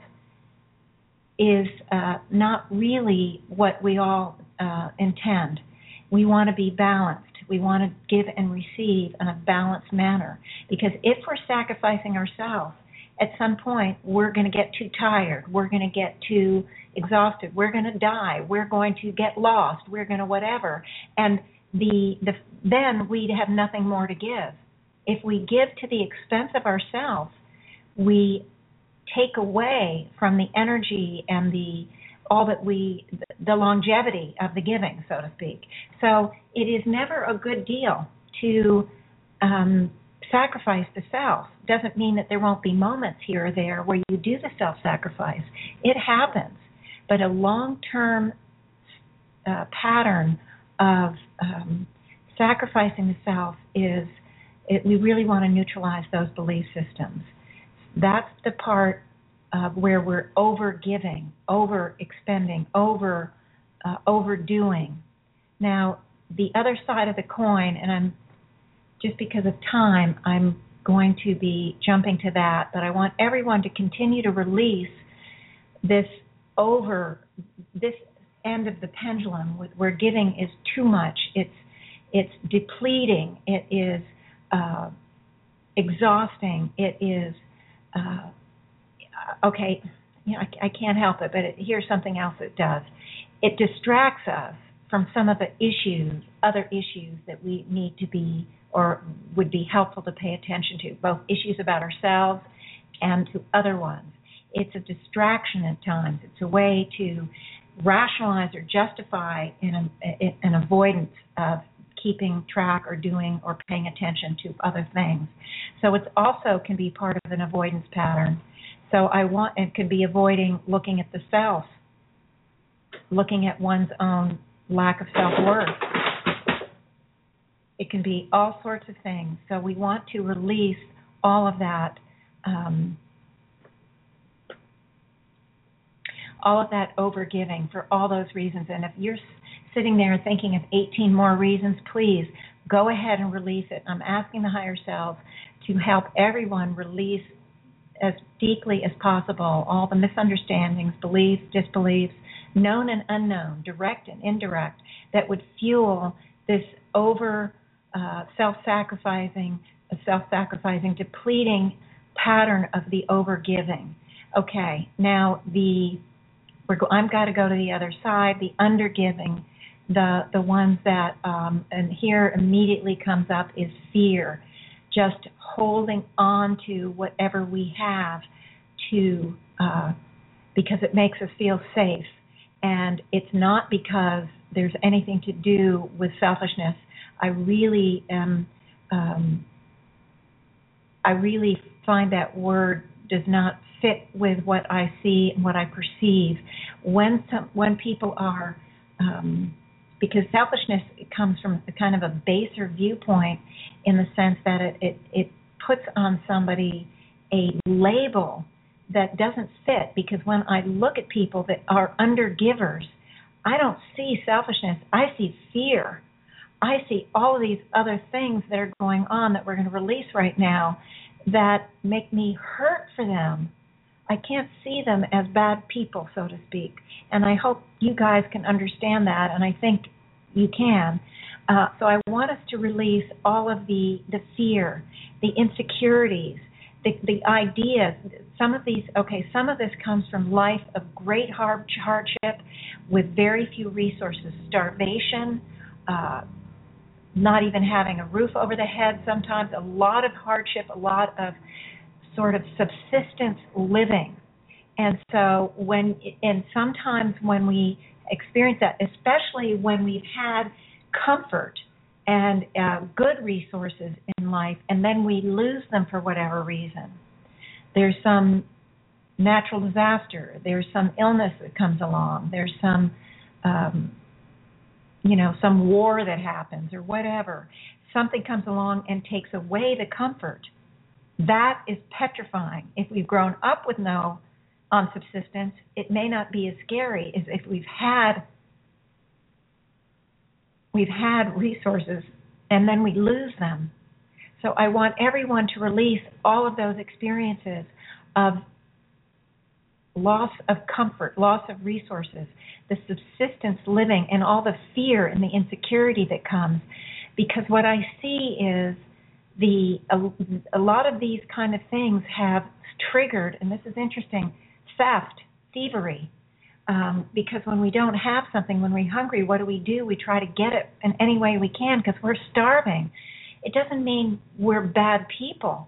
is uh, not really what we all uh, intend. We want to be balanced. We want to give and receive in a balanced manner. Because if we're sacrificing ourselves, at some point we're going to get too tired. We're going to get too exhausted. We're going to die. We're going to get lost. We're going to whatever. And the, the then we'd have nothing more to give. If we give to the expense of ourselves, we take away from the energy and the all that we the longevity of the giving, so to speak. So it is never a good deal to um, sacrifice the self. Doesn't mean that there won't be moments here or there where you do the self-sacrifice. It happens, but a long-term uh, pattern of um, sacrificing the self is it, we really want to neutralize those belief systems. That's the part uh, where we're over giving, over expending, over uh, overdoing. Now, the other side of the coin, and I'm just because of time, I'm going to be jumping to that, but I want everyone to continue to release this over this end of the pendulum where giving is too much. It's it's depleting. It is uh, exhausting. It is uh, okay, you know, I, I can't help it, but it, here's something else it does. It distracts us from some of the issues, other issues that we need to be or would be helpful to pay attention to, both issues about ourselves and to other ones. It's a distraction at times. It's a way to rationalize or justify an, an avoidance of keeping track or doing or paying attention to other things. So it also can be part of an avoidance pattern. So I want it could be avoiding looking at the self, looking at one's own lack of self worth. It can be all sorts of things. So we want to release all of that. Um, all of that overgiving for all those reasons. And if you're sitting there thinking of 18 more reasons, please go ahead and release it. I'm asking the higher self to help everyone release as deeply as possible all the misunderstandings, beliefs, disbeliefs, known and unknown, direct and indirect, that would fuel this over uh, self-sacrificing, self-sacrificing, depleting pattern of the overgiving. Okay, now the we're go, I'm got to go to the other side, the undergiving, the the ones that um, and here immediately comes up is fear just holding on to whatever we have to uh, because it makes us feel safe. And it's not because there's anything to do with selfishness. I really am. Um, I really find that word does not fit with what I see and what I perceive. When some, when people are um, because selfishness comes from a kind of a baser viewpoint in the sense that it, it, it puts on somebody a label that doesn't fit because when I look at people that are under givers, I don't see selfishness. I see fear. I see all of these other things that are going on that we're going to release right now that make me hurt for them. I can't see them as bad people, so to speak. And I hope you guys can understand that, and I think you can. Uh, so I want us to release all of the the fear, the insecurities, the the ideas. Some of these, okay, some of this comes from life of great hard, hardship, with very few resources, starvation. Uh, not even having a roof over the head sometimes, a lot of hardship, a lot of sort of subsistence living. And so when and sometimes when we experience that, especially when we've had comfort and uh, good resources in life, and then we lose them for whatever reason. There's some natural disaster. There's some illness that comes along. There's some, um, you know, some war that happens or whatever. Something comes along and takes away the comfort. That is petrifying. If we've grown up with no on subsistence, it may not be as scary as if we've had we've had resources and then we lose them. So I want everyone to release all of those experiences of loss of comfort, loss of resources, the subsistence living, and all the fear and the insecurity that comes. Because what I see is the a, a lot of these kind of things have triggered, and this is interesting, theft, thievery, um, because when we don't have something, when we're hungry, what do we do? We try to get it in any way we can because we're starving. It doesn't mean we're bad people.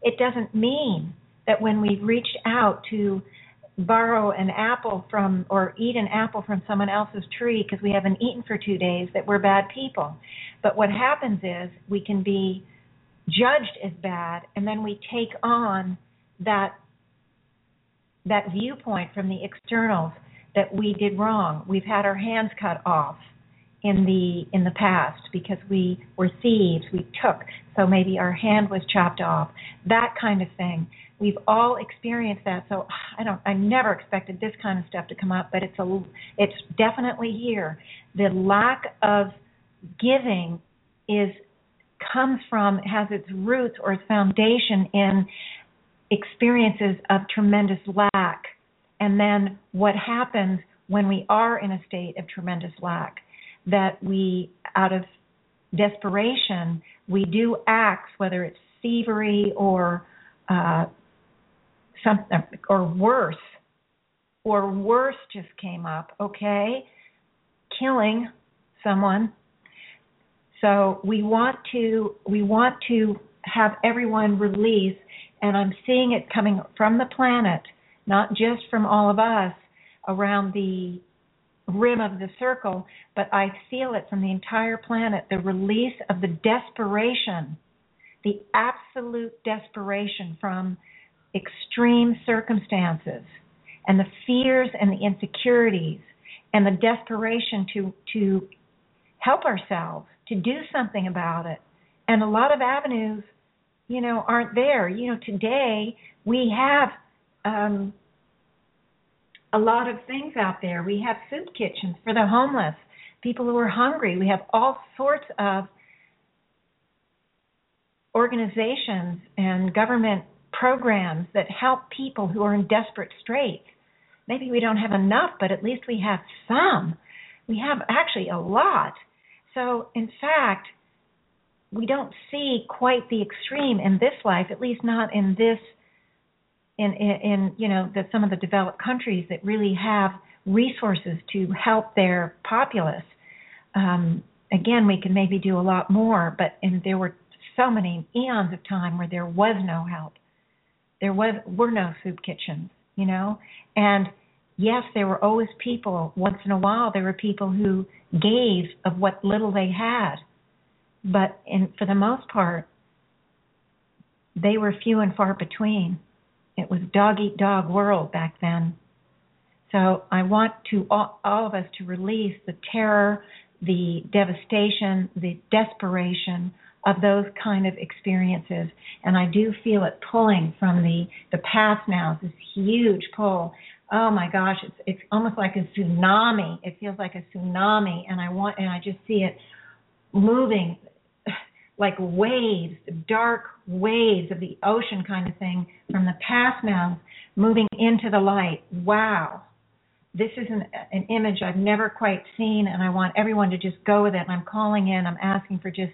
It doesn't mean that when we've reached out to borrow an apple from or eat an apple from someone else's tree because we haven't eaten for two days that we're bad people. But what happens is we can be judged as bad and then we take on that that viewpoint from the externals that we did wrong. We've had our hands cut off in the in the past because we were thieves, we took, so maybe our hand was chopped off. That kind of thing. We've all experienced that. So I don't I never expected this kind of stuff to come up, but it's a it's definitely here. The lack of giving is comes from has its roots or its foundation in experiences of tremendous lack. And then what happens when we are in a state of tremendous lack? That we, out of desperation, we do acts, whether it's thievery or uh, something, or worse, or worse just came up. Okay, killing someone. So we want to we want to have everyone release and I'm seeing it coming from the planet, not just from all of us around the rim of the circle, but I feel it from the entire planet the release of the desperation, the absolute desperation from extreme circumstances and the fears and the insecurities and the desperation to to help ourselves to do something about it and a lot of avenues you know, aren't there. You know, today we have um, a lot of things out there. We have soup kitchens for the homeless, people who are hungry. We have all sorts of organizations and government programs that help people who are in desperate straits. Maybe we don't have enough, but at least we have some. We have actually a lot. So, in fact, we don't see quite the extreme in this life, at least not in this in in, in you know that some of the developed countries that really have resources to help their populace. Um, again, we can maybe do a lot more, but and there were so many eons of time where there was no help. There was were no soup kitchens, you know, and yes, there were always people. Once in a while, there were people who gave of what little they had but in for the most part, they were few and far between. It was dog eat dog world back then. So I want to all, all of us to release the terror, the devastation, the desperation of those kind of experiences. And I do feel it pulling from the the past now. This huge pull. Oh my gosh, it's it's almost like a tsunami. It feels like a tsunami, and I want and I just see it moving like waves, dark waves of the ocean kind of thing from the past now moving into the light. Wow. This is an, an image I've never quite seen, and I want everyone to just go with it. And I'm calling in, I'm asking for just,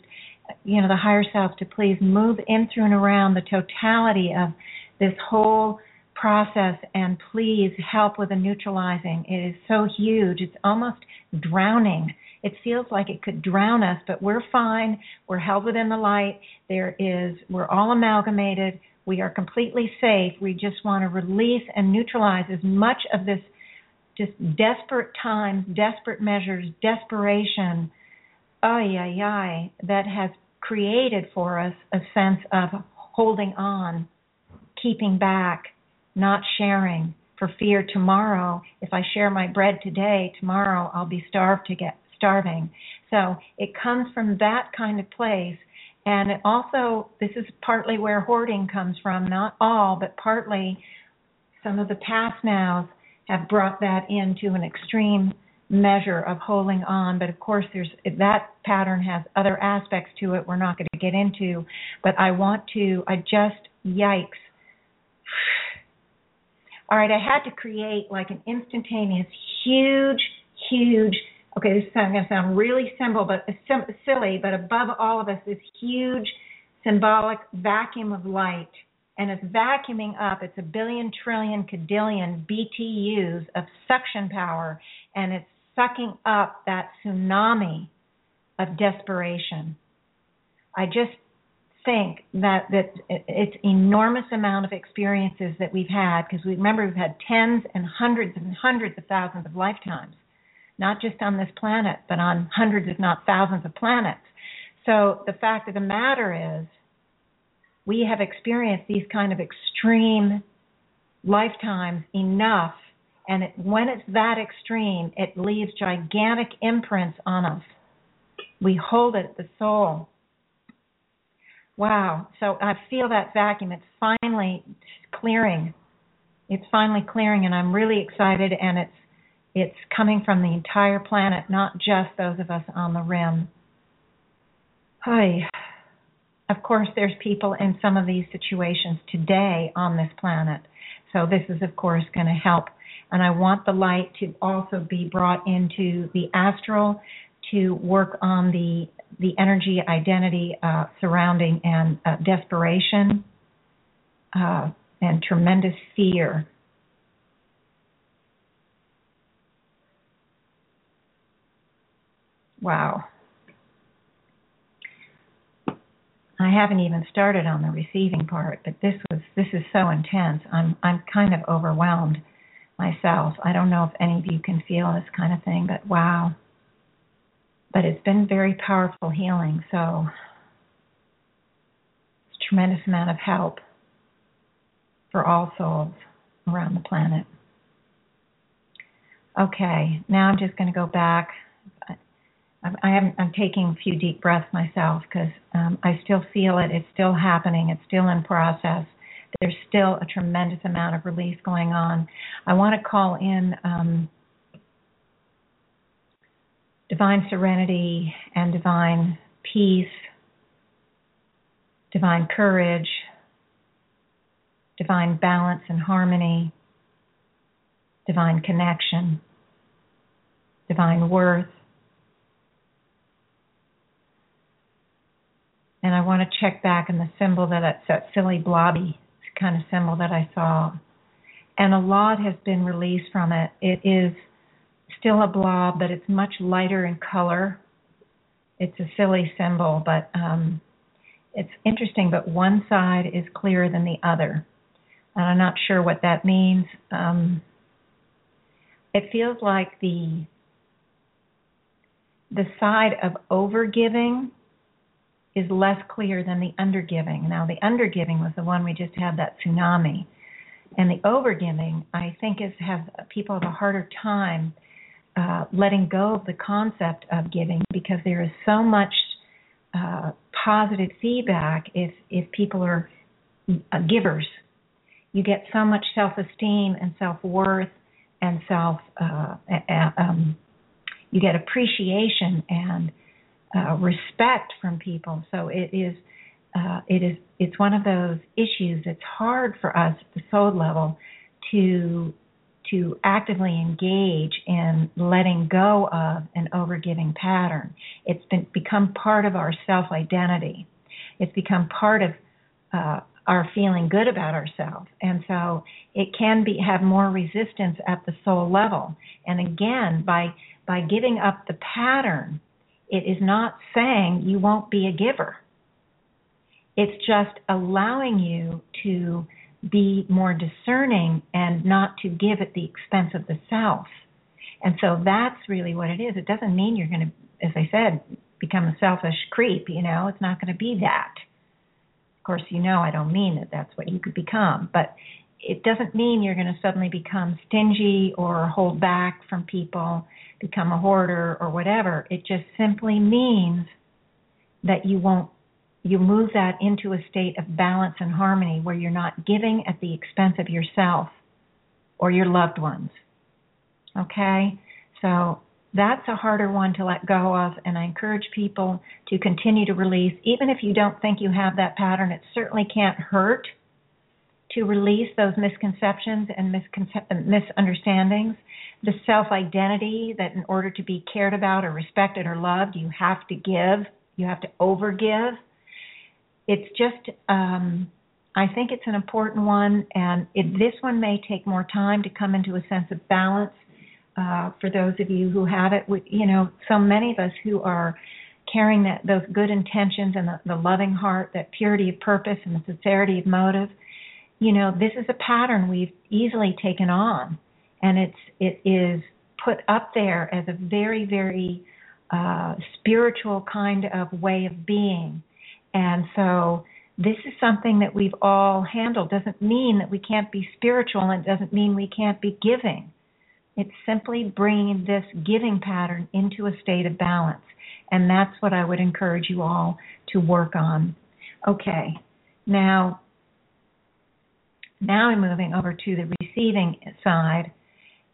you know, the higher self to please move in through and around the totality of this whole process and please help with the neutralizing. It is so huge. It's almost drowning. It feels like it could drown us, but we're fine. We're held within the light. There is, we're all amalgamated. We are completely safe. We just want to release and neutralize as much of this just desperate times, desperate measures, desperation, ay, ay, ay, that has created for us a sense of holding on, keeping back, not sharing for fear tomorrow if I share my bread today, tomorrow I'll be starved to get starving. So it comes from that kind of place. And it also this is partly where hoarding comes from, not all, but partly some of the past nows have brought that into an extreme measure of holding on. But of course there's that pattern has other aspects to it we're not going to get into. But i want to i just yikes all right, I had to create like an instantaneous, huge, huge. Okay, this is going to sound really simple, but sim- silly, but above all of us, this huge symbolic vacuum of light, and it's vacuuming up. It's a billion, trillion, cadillion BTUs of suction power, and it's sucking up that tsunami of desperation. I just think that that it's enormous amount of experiences that we've had because we remember we've had tens and hundreds and hundreds of thousands of lifetimes, not just on this planet, but on hundreds, if not thousands, of planets. So the fact of the matter is, we have experienced these kind of extreme lifetimes enough, and it, when it's that extreme, it leaves gigantic imprints on us. We hold it, the soul Wow. So I feel that vacuum. It's finally clearing. It's finally clearing, and I'm really excited. And it's it's coming from the entire planet, not just those of us on the rim. Hi. Of course, there's people in some of these situations today on this planet. So this is, of course, going to help. And I want the light to also be brought into the astral to work on the the energy identity uh, surrounding and uh, desperation uh, and tremendous fear. Wow. I haven't even started on the receiving part, but this was this is so intense. I'm I'm kind of overwhelmed myself. I don't know if any of you can feel this kind of thing, but wow but it's been very powerful healing. So it's a tremendous amount of help for all souls around the planet. Okay, now I'm just going to go back. I, I am I'm taking a few deep breaths myself because um, I still feel it. It's still happening. It's still in process. There's still a tremendous amount of release going on. I want to call in um, divine serenity and divine peace, divine courage, divine balance and harmony, divine connection, divine worth. And I want to check back in the symbol that it's that silly blobby kind of symbol that I saw. And a lot has been released from it. It is still a blob, but it's much lighter in color. It's a silly symbol, but um, it's interesting. But one side is clearer than the other, and I'm not sure what that means. Um, it feels like the the side of overgiving is less clear than the undergiving. Now, the undergiving was the one we just had that tsunami, and the overgiving, I think, is have people have a harder time uh, letting go of the concept of giving because there is so much uh, positive feedback if if people are uh, givers. You get so much self-esteem and self-worth and self. Uh, um, you get appreciation and uh, respect from people. So it is uh, it is it's one of those issues that's hard for us at the soul level to to actively engage in letting go of an overgiving pattern. It's been become part of our self identity. It's become part of uh, our feeling good about ourselves, and so it can be have more resistance at the soul level. And again, by by giving up the pattern, it is not saying you won't be a giver. It's just allowing you to be more discerning and not to give at the expense of the self. And so that's really what it is. It doesn't mean you're going to, as I said, become a selfish creep. You know, it's not going to be that. Of course, you know I don't mean that that's what you could become, but it doesn't mean you're going to suddenly become stingy or hold back from people, become a hoarder or whatever. It just simply means that you won't you move that into a state of balance and harmony where you're not giving at the expense of yourself or your loved ones. Okay? So that's a harder one to let go of, and I encourage people to continue to release. Even if you don't think you have that pattern, it certainly can't hurt to release those misconceptions and misunderstandings. The self identity that in order to be cared about or respected or loved, you have to give, you have to overgive it's just um, I think it's an important one, and it, this one may take more time to come into a sense of balance uh, for those of you who have it. You know, so many of us who are carrying that those good intentions and the, the loving heart, that purity of purpose and the sincerity of motive. You know, this is a pattern we've easily taken on, and it's it is put up there as a very very uh, spiritual kind of way of being and so this is something that we've all handled. Doesn't mean that we can't be spiritual and it doesn't mean we can't be giving. It's simply bringing this giving pattern into a state of balance. And that's what I would encourage you all to work on. Okay, now, now I'm moving over to the receiving side.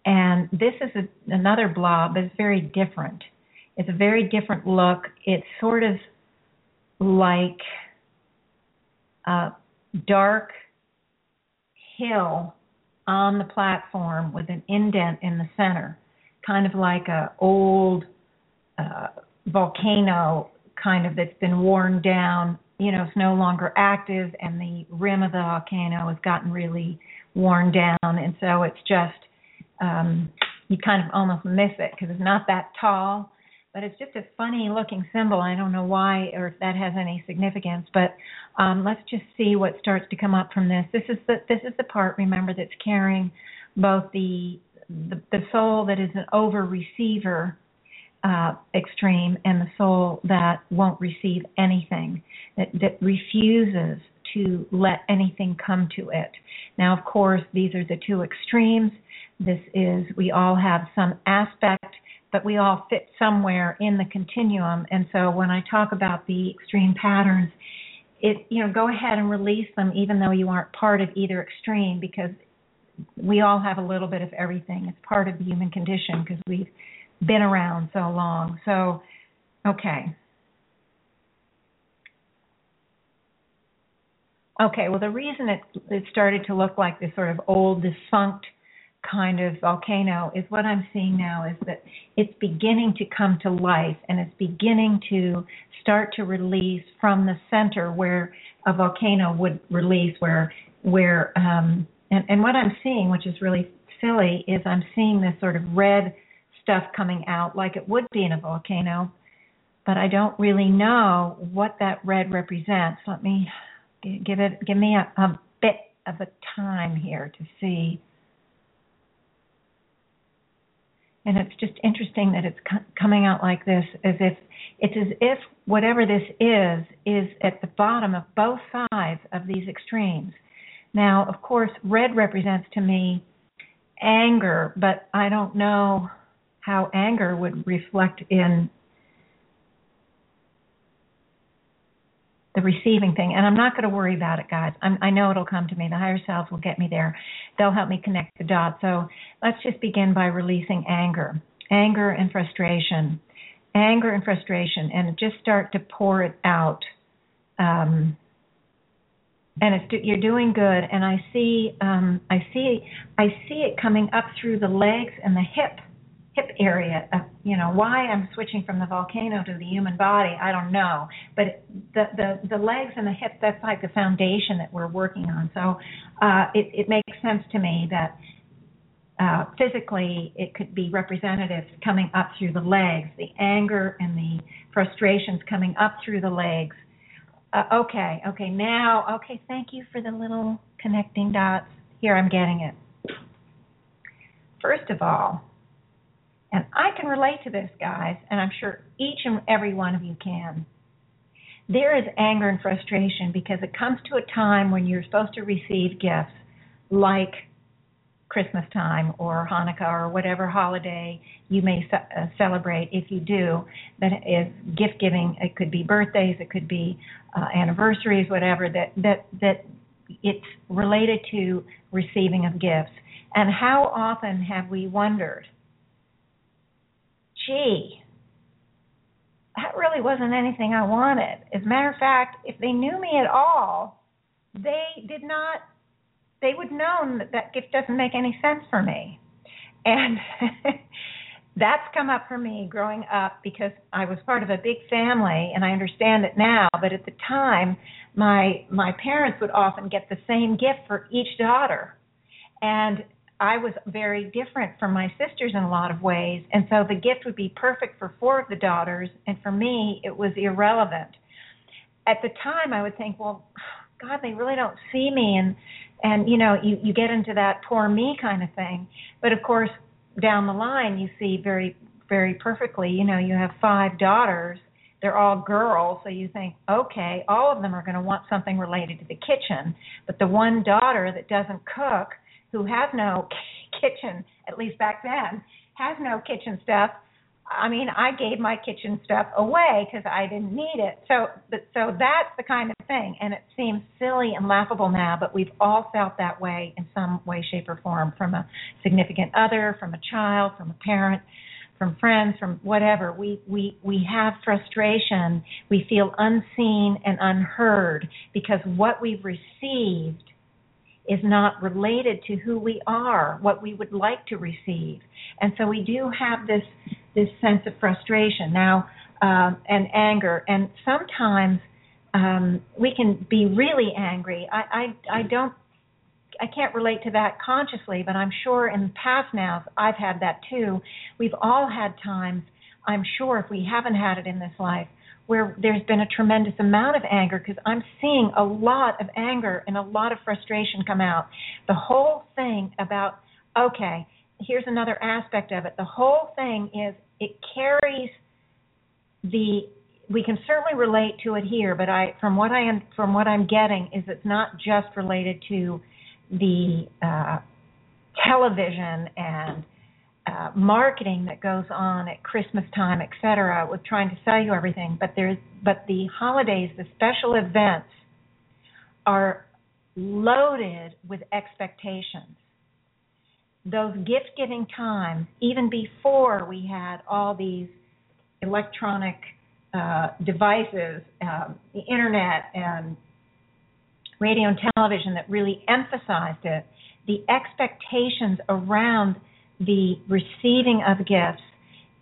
And this is a, another blob, it's very different. It's a very different look. It's sort of like a dark hill on the platform with an indent in the center, kind of like a old uh, volcano, kind of that's been worn down. You know, it's no longer active, and the rim of the volcano has gotten really worn down, and so it's just um, you kind of almost miss it because it's not that tall but it's just a funny looking symbol. I don't know why or if that has any significance, but um, let's just see what starts to come up from this. This is the this is the part, remember, that's carrying both the the, the soul that is an over receiver uh, extreme and the soul that won't receive anything, that, that refuses to let anything come to it. Now, of course, these are the two extremes. This is, we all have some aspect but we all fit somewhere in the continuum. And so when I talk about the extreme patterns, it you know go ahead and release them even though you aren't part of either extreme because we all have a little bit of everything. It's part of the human condition because we've been around so long. So okay. Okay, well the reason it it started to look like this sort of old defunct kind of volcano is what I'm seeing now is that it's beginning to come to life and it's beginning to start to release from the center where a volcano would release where where um and, and what I'm seeing, which is really silly, is I'm seeing this sort of red stuff coming out like it would be in a volcano, but I don't really know what that red represents. Let me give it give me a, a bit of a time here to see and it's just interesting that it's co- coming out like this as if it's as if whatever this is is at the bottom of both sides of these extremes. Now of course red represents to me anger but i don't know how anger would reflect in the receiving thing. And I'm not going to worry about it, guys. I'm, I know it'll come to me. The higher selves will get me there. They'll help me connect the dots. So let's just begin by releasing anger, anger and frustration. anger and frustration and just start to pour it out. Um, and it's you're doing good and i see um i see i see it coming up through the legs and the hip hip area of you know why i'm switching from the volcano to the human body i don't know but the the the legs and the hips that's like the foundation that we're working on so uh it it makes sense to me that uh, physically, it could be representatives coming up through the legs, the anger and the frustrations coming up through the legs. Uh, okay, okay, now, okay, thank you for the little connecting dots. Here, I'm getting it. First of all, and I can relate to this, guys, and I'm sure each and every one of you can. There is anger and frustration because it comes to a time when you're supposed to receive gifts like Christmas time or Hanukkah or whatever holiday you may uh, celebrate if you do that is gift giving it could be birthdays it could be uh, anniversaries whatever that that that it's related to receiving of gifts and how often have we wondered gee that really wasn't anything I wanted as a matter of fact if they knew me at all they did not they would know that that gift doesn't make any sense for me. And that's come up for me growing up because I was part of a big family and I understand it now, but at the time my my parents would often get the same gift for each daughter. And I was very different from my sisters in a lot of ways, and so the gift would be perfect for four of the daughters, and for me, it was irrelevant. At the time, I would think, well, God, they really don't see me, and and you know you you get into that poor me kind of thing. But of course down the line you see very very perfectly you know you have five daughters. They're all girls so you think okay all of them are going to want something related to the kitchen. But the one daughter that doesn't cook who has no kitchen at least back then has no kitchen stuff I mean, I gave my kitchen stuff away because I didn't need it. So, but, so that's the kind of thing, and it seems silly and laughable now, but we've all felt that way in some way, shape, or form, from a significant other, from a child, from a parent, from friends, from whatever. We we we have frustration. We feel unseen and unheard because what we've received is not related to who we are, what we would like to receive. And so we do have this this sense of frustration now um, and anger, and sometimes um, we can be really angry. I, I I don't I can't relate to that consciously, but I'm sure in the past now I've had that too. We've all had times, I'm sure, if we haven't had it in this life, where there's been a tremendous amount of anger because I'm seeing a lot of anger and a lot of frustration come out. The whole thing about, okay, here's another aspect of it. The whole thing is it carries the we can certainly relate to it here, but I from what I am from what I'm getting is it's not just related to the uh, television and uh, marketing that goes on at Christmas time, et cetera, with trying to sell you everything. But there's but the holidays, the special events, are loaded with expectations. Those gift giving times, even before we had all these electronic uh, devices, um, the internet, and radio and television that really emphasized it, the expectations around the receiving of gifts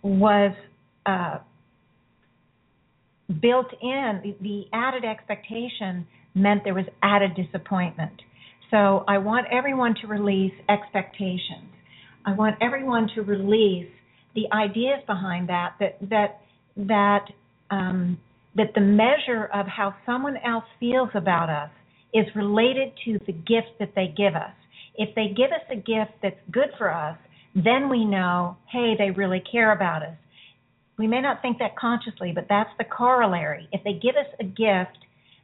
was uh, built in. The, added expectation meant there was added disappointment. So I want everyone to release expectations. I want everyone to release the ideas behind that. That that that um, that the measure of how someone else feels about us is related to the gift that they give us. If they give us a gift that's good for us, then we know, hey, they really care about us. We may not think that consciously, but that's the corollary. If they give us a gift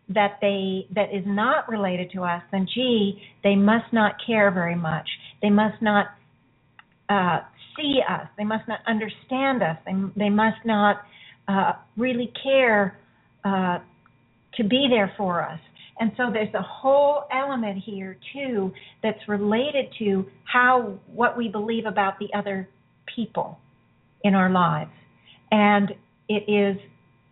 that they that is not related to us, then gee, they must not care very much. They must not uh, see us. They must not understand us. They they must not uh, really care uh, to be there for us. And so there's a whole element here too that's related to how what we believe about the other people in our lives. And it is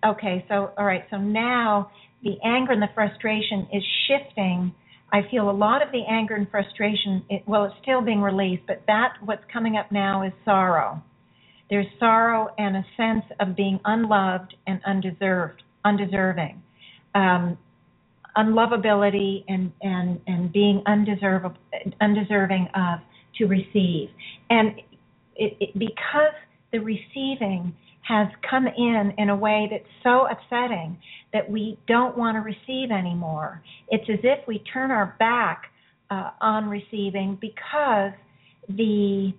okay. So all right. So now the anger and the frustration is shifting. I feel a lot of the anger and frustration. It, well, it's still being released, but that what's coming up now is sorrow. There's sorrow and a sense of being unloved and undeserved, undeserving, um, unlovability and and and being undeserving, undeserving of to receive. And it, it, because the receiving has come in in a way that's so upsetting that we don't want to receive anymore. It's as if we turn our back uh, on receiving because the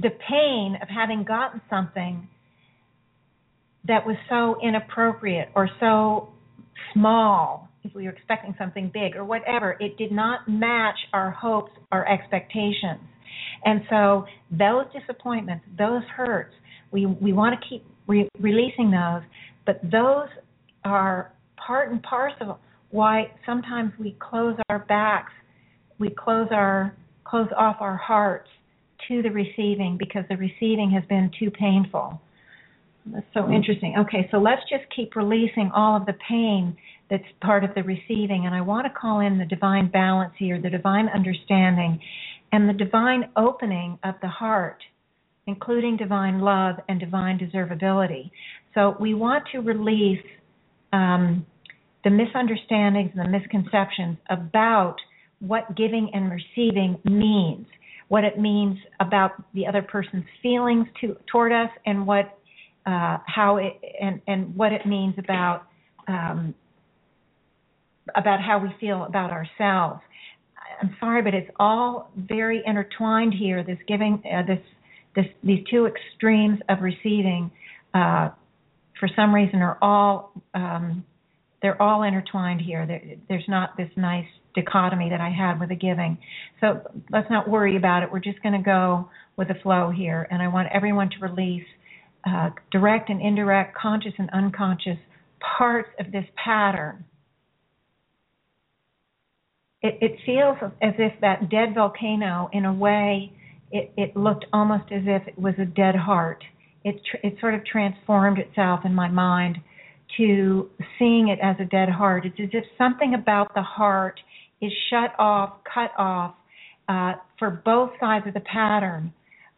the pain of having gotten something that was so inappropriate or so small if we were expecting something big or whatever it did not match our hopes our expectations and so those disappointments those hurts we we want to keep re- releasing those, but those are part and parcel why sometimes we close our backs, we close our close off our hearts to the receiving because the receiving has been too painful. That's so mm-hmm. interesting. Okay, so let's just keep releasing all of the pain that's part of the receiving. And I want to call in the divine balance here, the divine understanding, and the divine opening of the heart including divine love and divine deservability. So we want to release um, the misunderstandings and the misconceptions about what giving and receiving means, what it means about the other person's feelings to, toward us, and what uh, how it and and what it means about um, about how we feel about ourselves. I'm sorry, but it's all very intertwined here. This giving, uh, this this, these two extremes of receiving, uh, for some reason, are all um, they're all intertwined here. There, there's not this nice dichotomy that I had with the giving. So let's not worry about it. We're just going to go with the flow here, and I want everyone to release uh, direct and indirect, conscious and unconscious parts of this pattern. It, it feels as if that dead volcano, in a way, it, it looked almost as if it was a dead heart. It, tr- it sort of transformed itself in my mind to seeing it as a dead heart. It's as if something about the heart is shut off, cut off uh, for both sides of the pattern.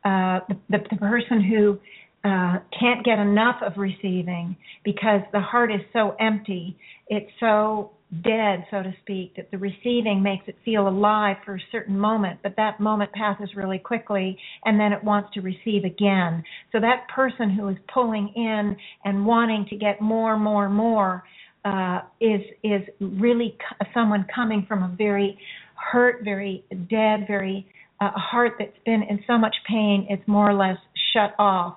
Uh, the, the, the person who uh, can't get enough of receiving because the heart is so empty, it's so dead, so to speak, that the receiving makes it feel alive for a certain moment, but that moment passes really quickly and then it wants to receive again. So that person who is pulling in and wanting to get more, more, more uh, is is really someone coming from a very hurt, very dead, very uh, heart that's been in so much pain, it's more or less shut off.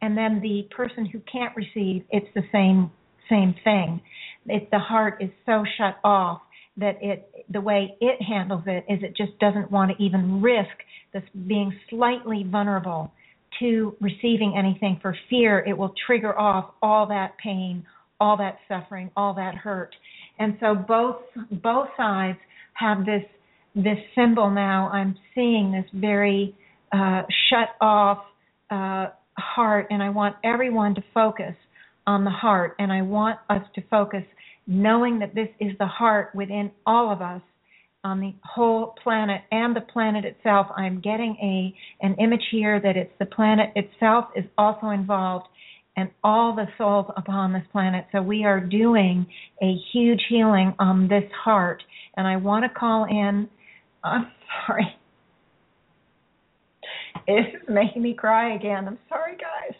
And then the person who can't receive, it's the same same thing the heart is so shut off that it the way it handles it is it just doesn't want to even risk this being slightly vulnerable to receiving anything for fear. It will trigger off all that pain all that suffering all that hurt. And so both both sides have this this symbol now. I'm seeing this very uh, shut off uh, heart and i want everyone to focus on the heart and i want us to focus knowing that this is the heart within all of us on the whole planet and the planet itself. I'm getting a an image here that it's the planet itself is also involved and all the souls upon this planet. So we are doing a huge healing on this heart. And I want to call in I'm sorry. It's making me cry again. I'm sorry guys.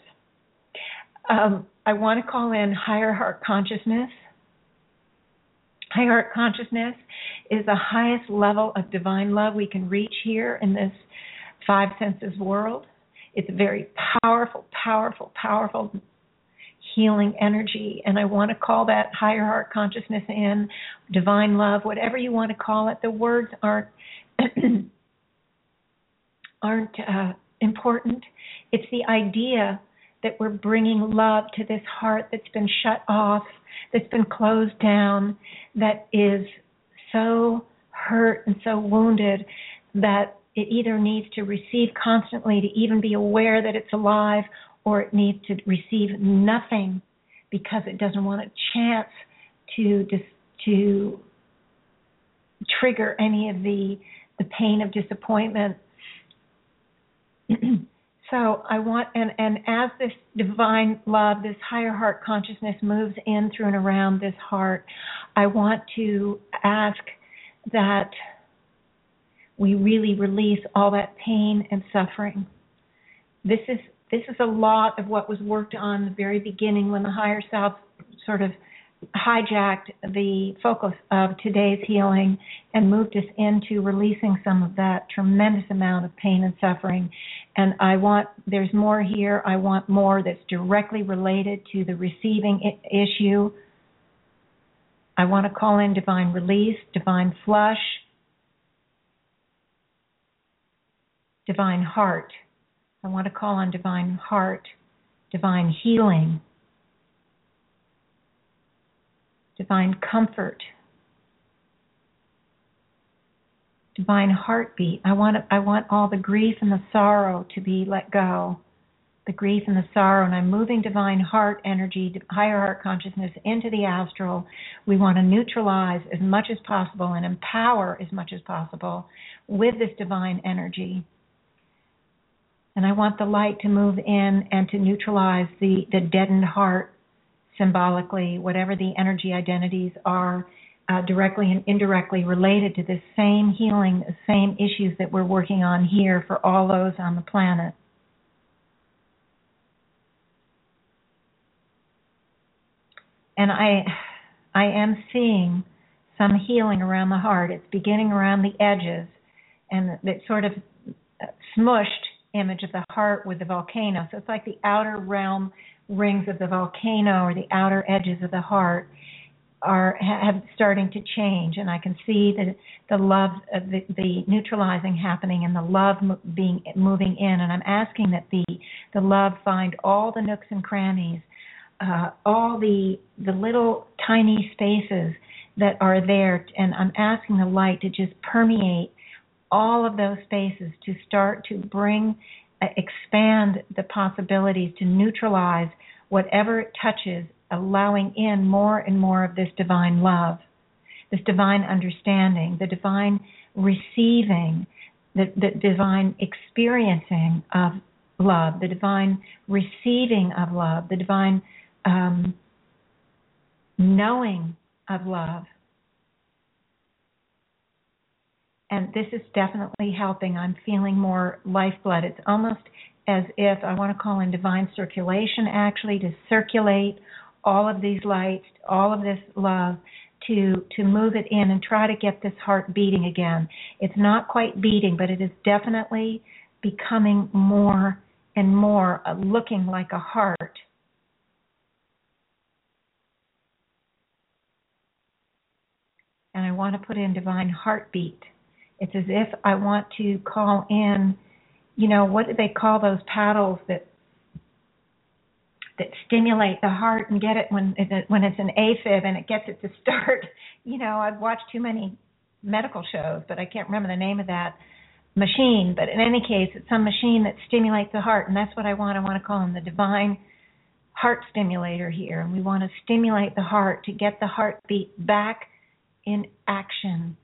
Um, I want to call in higher heart consciousness High heart consciousness is the highest level of divine love we can reach here in this five senses world. It's a very powerful, powerful, powerful healing energy. And I want to call that higher heart consciousness in, divine love, whatever you want to call it. The words aren't aren't uh, important. It's the idea that we're bringing love to this heart that's been shut off that's been closed down, that is so hurt and so wounded that it either needs to receive constantly to even be aware that it's alive, or it needs to receive nothing because it doesn't want a chance to dis- to trigger any of the the pain of disappointment. so I want and and as this divine love, this higher heart consciousness moves in through and around this heart, I want to ask that we really release all that pain and suffering. This is this is a lot of what was worked on the very beginning when the higher self sort of hijacked the focus of today's healing and moved us into releasing some of that tremendous amount of pain and suffering. And I want, there's more here. I want more that's directly related to the receiving I- issue. I want to call in divine release, divine flush, divine heart. I want to call on divine heart, divine healing, divine comfort, divine heartbeat. I want I want all the grief and the sorrow to be let go. The grief and the sorrow, and I'm moving divine heart energy, higher heart consciousness into the astral. We want to neutralize as much as possible and empower as much as possible with this divine energy and I want the light to move in and to neutralize the, the deadened heart symbolically, whatever the energy identities are uh, directly and indirectly related to this same healing, the same issues that we're working on here for all those on the planet. And I, I am seeing some healing around the heart. It's beginning around the edges, and it's sort of smushed image of the heart with the volcano. So it's like the outer realm rings of the volcano or the outer edges of the heart are have starting to change and I can see the the love uh, the, the neutralizing happening and the love being moving in and I'm asking that the the love find all the nooks and crannies uh, all the the little tiny spaces that are there and I'm asking the light to just permeate all of those spaces to start to bring, uh, expand the possibilities to neutralize whatever it touches, allowing in more and more of this divine love, this divine understanding, the divine receiving, the, the divine experiencing of love, the divine receiving of love, the divine um, knowing of love and this is definitely helping. I'm feeling more lifeblood. It's almost as if I want to call in divine circulation actually to circulate all of these lights, all of this love to to move it in and try to get this heart beating again. It's not quite beating, but it is definitely becoming more and more uh, looking like a heart. And I want to put in divine heartbeat. It's as if I want to call in, you know, what do they call those paddles that that stimulate the heart and get it when when it's an AFib and it gets it to start. You know, I've watched too many medical shows, but I can't remember the name of that machine. But in any case, it's some machine that stimulates the heart, and that's what I want. I want to call them the divine heart stimulator here, and we want to stimulate the heart to get the heartbeat back in action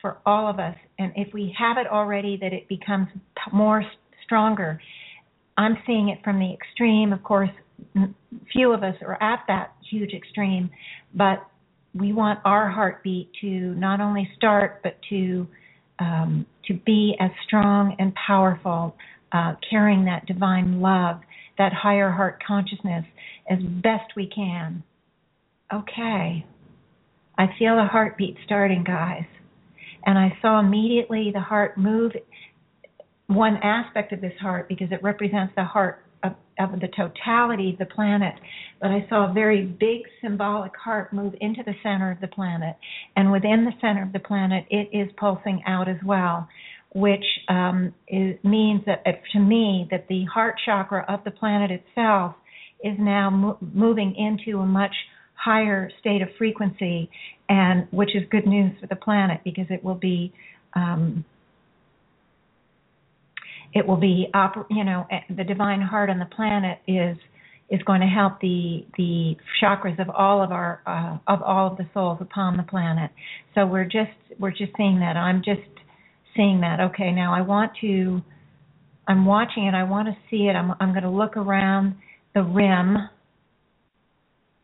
for all of us. And if we have it already, that it becomes more stronger. I'm seeing it from the extreme. Of course, few of us are at that huge extreme, but we want our heartbeat to not only start, but to um, to be as strong and powerful, uh, carrying that divine love, that higher heart consciousness as best we can. Okay. I feel the heartbeat starting, guys and I saw immediately the heart move one aspect of this heart because it represents the heart of, the totality of the planet. But I saw a very big symbolic heart move into the center of the planet, and within the center of the planet, it is pulsing out as well, which um, is, means that uh, to me that the heart chakra of the planet itself is now mo- moving into a much higher state of frequency, and which is good news for the planet because it will be um, it will be you know the divine heart on the planet is is going to help the the chakras of all of our uh, of all of the souls upon the planet. So we're just we're just seeing that. I'm just seeing that. Okay, now I want to I'm watching it. I want to see it. I'm I'm going to look around the rim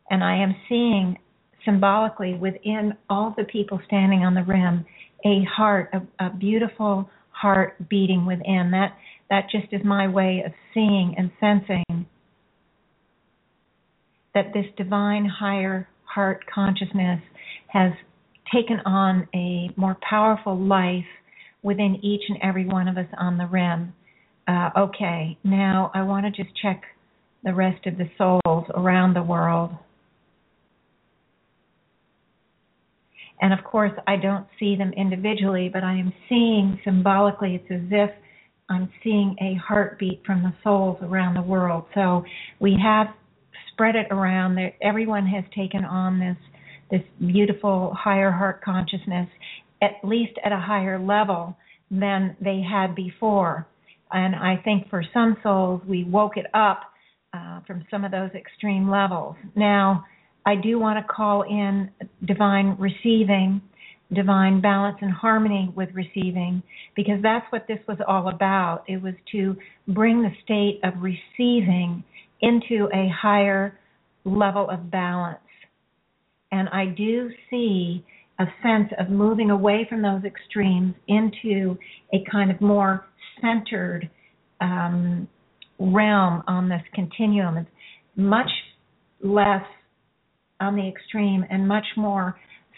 and I am seeing symbolically within all the people standing on the rim a heart, a, a beautiful heart beating within. That that just is my way of seeing and sensing that this divine higher heart consciousness has taken on a more powerful life within each and every one of us on the rim. Uh, okay, now I want to just check the rest of the souls around the world. And of course, I don't see them individually, but I am seeing symbolically, it's as if I'm seeing a heartbeat from the souls around the world. So we have spread it around. Everyone has taken on this this beautiful higher heart consciousness, at least at a higher level than they had before. And I think for some souls, we woke it up uh, from some of those extreme levels. Now, I do want to call in divine receiving, divine balance and harmony with receiving, because that's what this was all about. It was to bring the state of receiving into a higher level of balance. And I do see a sense of moving away from those extremes into a kind of more centered um, realm on this continuum. It's much less on the extreme and much more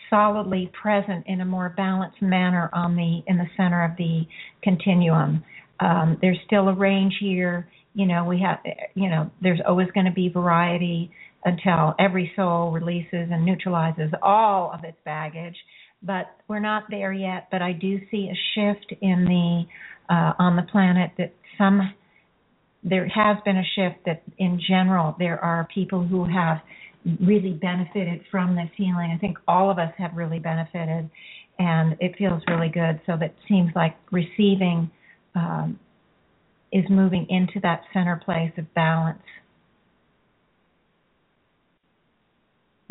solidly present in a more balanced manner on the in the center of the continuum. Um, there's still a range here. You know, we have, you know, there's always going to be variety until every soul releases and neutralizes all of its baggage. But we're not there yet. But I do see a shift in the uh, on the planet that some there has been a shift that in general there are people who have really benefited from this healing. I think all of us have really benefited, and it feels really good. So that seems like receiving um, is moving into that center place of balance.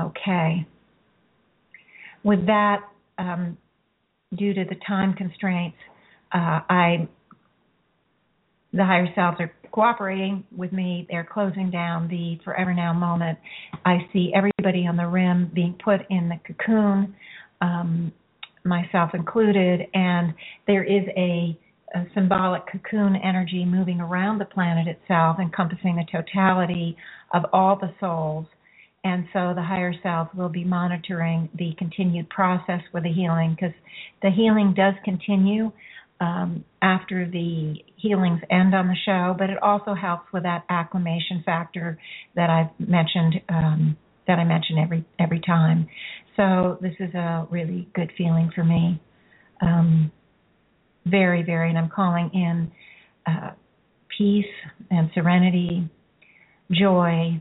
Okay. With that, um, due to the time constraints, uh, I the higher selves are cooperating with me. They're closing down the Forever Now moment. I see everybody on the rim being put in the cocoon, um, myself included, and there is a, a symbolic cocoon energy moving around the planet itself, encompassing the totality of all the souls. And so the higher self will be monitoring the continued process with the healing because the healing does continue um, after the healings end on the show, but it also helps with that acclimation factor that I've mentioned um, that I mention every every time. So this is a really good feeling for me. Um, very, very, and I'm calling in uh, peace and serenity, joy,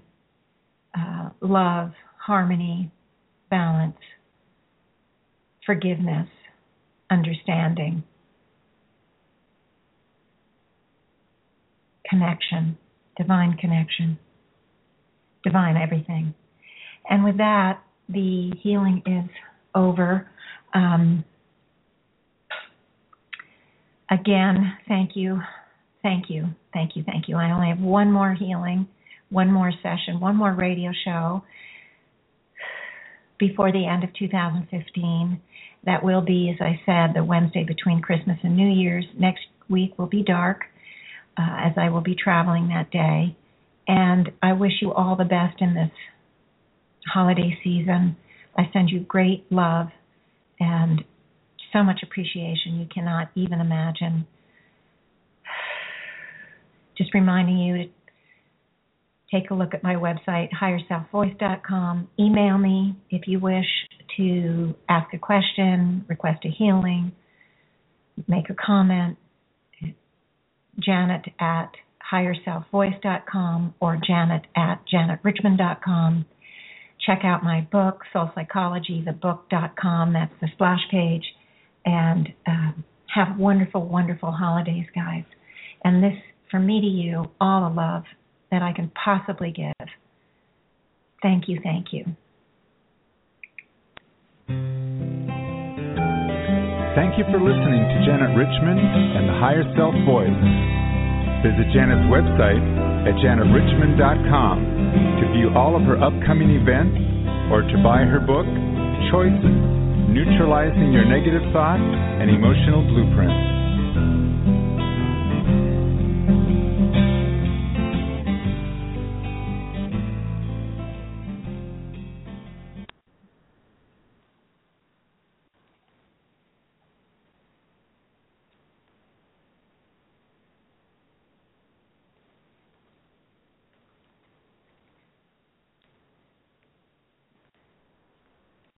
uh, love, harmony, balance, forgiveness, understanding connection, divine connection, divine everything. And with that, the healing is over. Um, again, thank you, thank you, thank you, thank you. I only have one more healing, one more session, one more radio show before the end of 2015. That will be, as I said, the Wednesday between Christmas and New Year's. Next week will be dark uh, as I will be traveling that day. And I wish you all the best in this holiday season. I send you great love and so much appreciation you cannot even imagine. Just reminding you to take a look at my website, higherselfvoice.com. Email me if you wish to ask a question, request a healing, make a comment. Janet at higherselfvoice.com or Janet at janetrichmond.com. Check out my book, Soul Psychology, the book.com. That's the splash page. And uh, have wonderful, wonderful holidays, guys. and this, from me to you, all the love that I can possibly give. Thank you, thank you. Thank you for listening to Janet Richmond and the Higher Self Voice. Visit Janet's website at janetrichmond.com to view all of her upcoming events or to buy her book, Choices Neutralizing Your Negative Thoughts and Emotional Blueprints.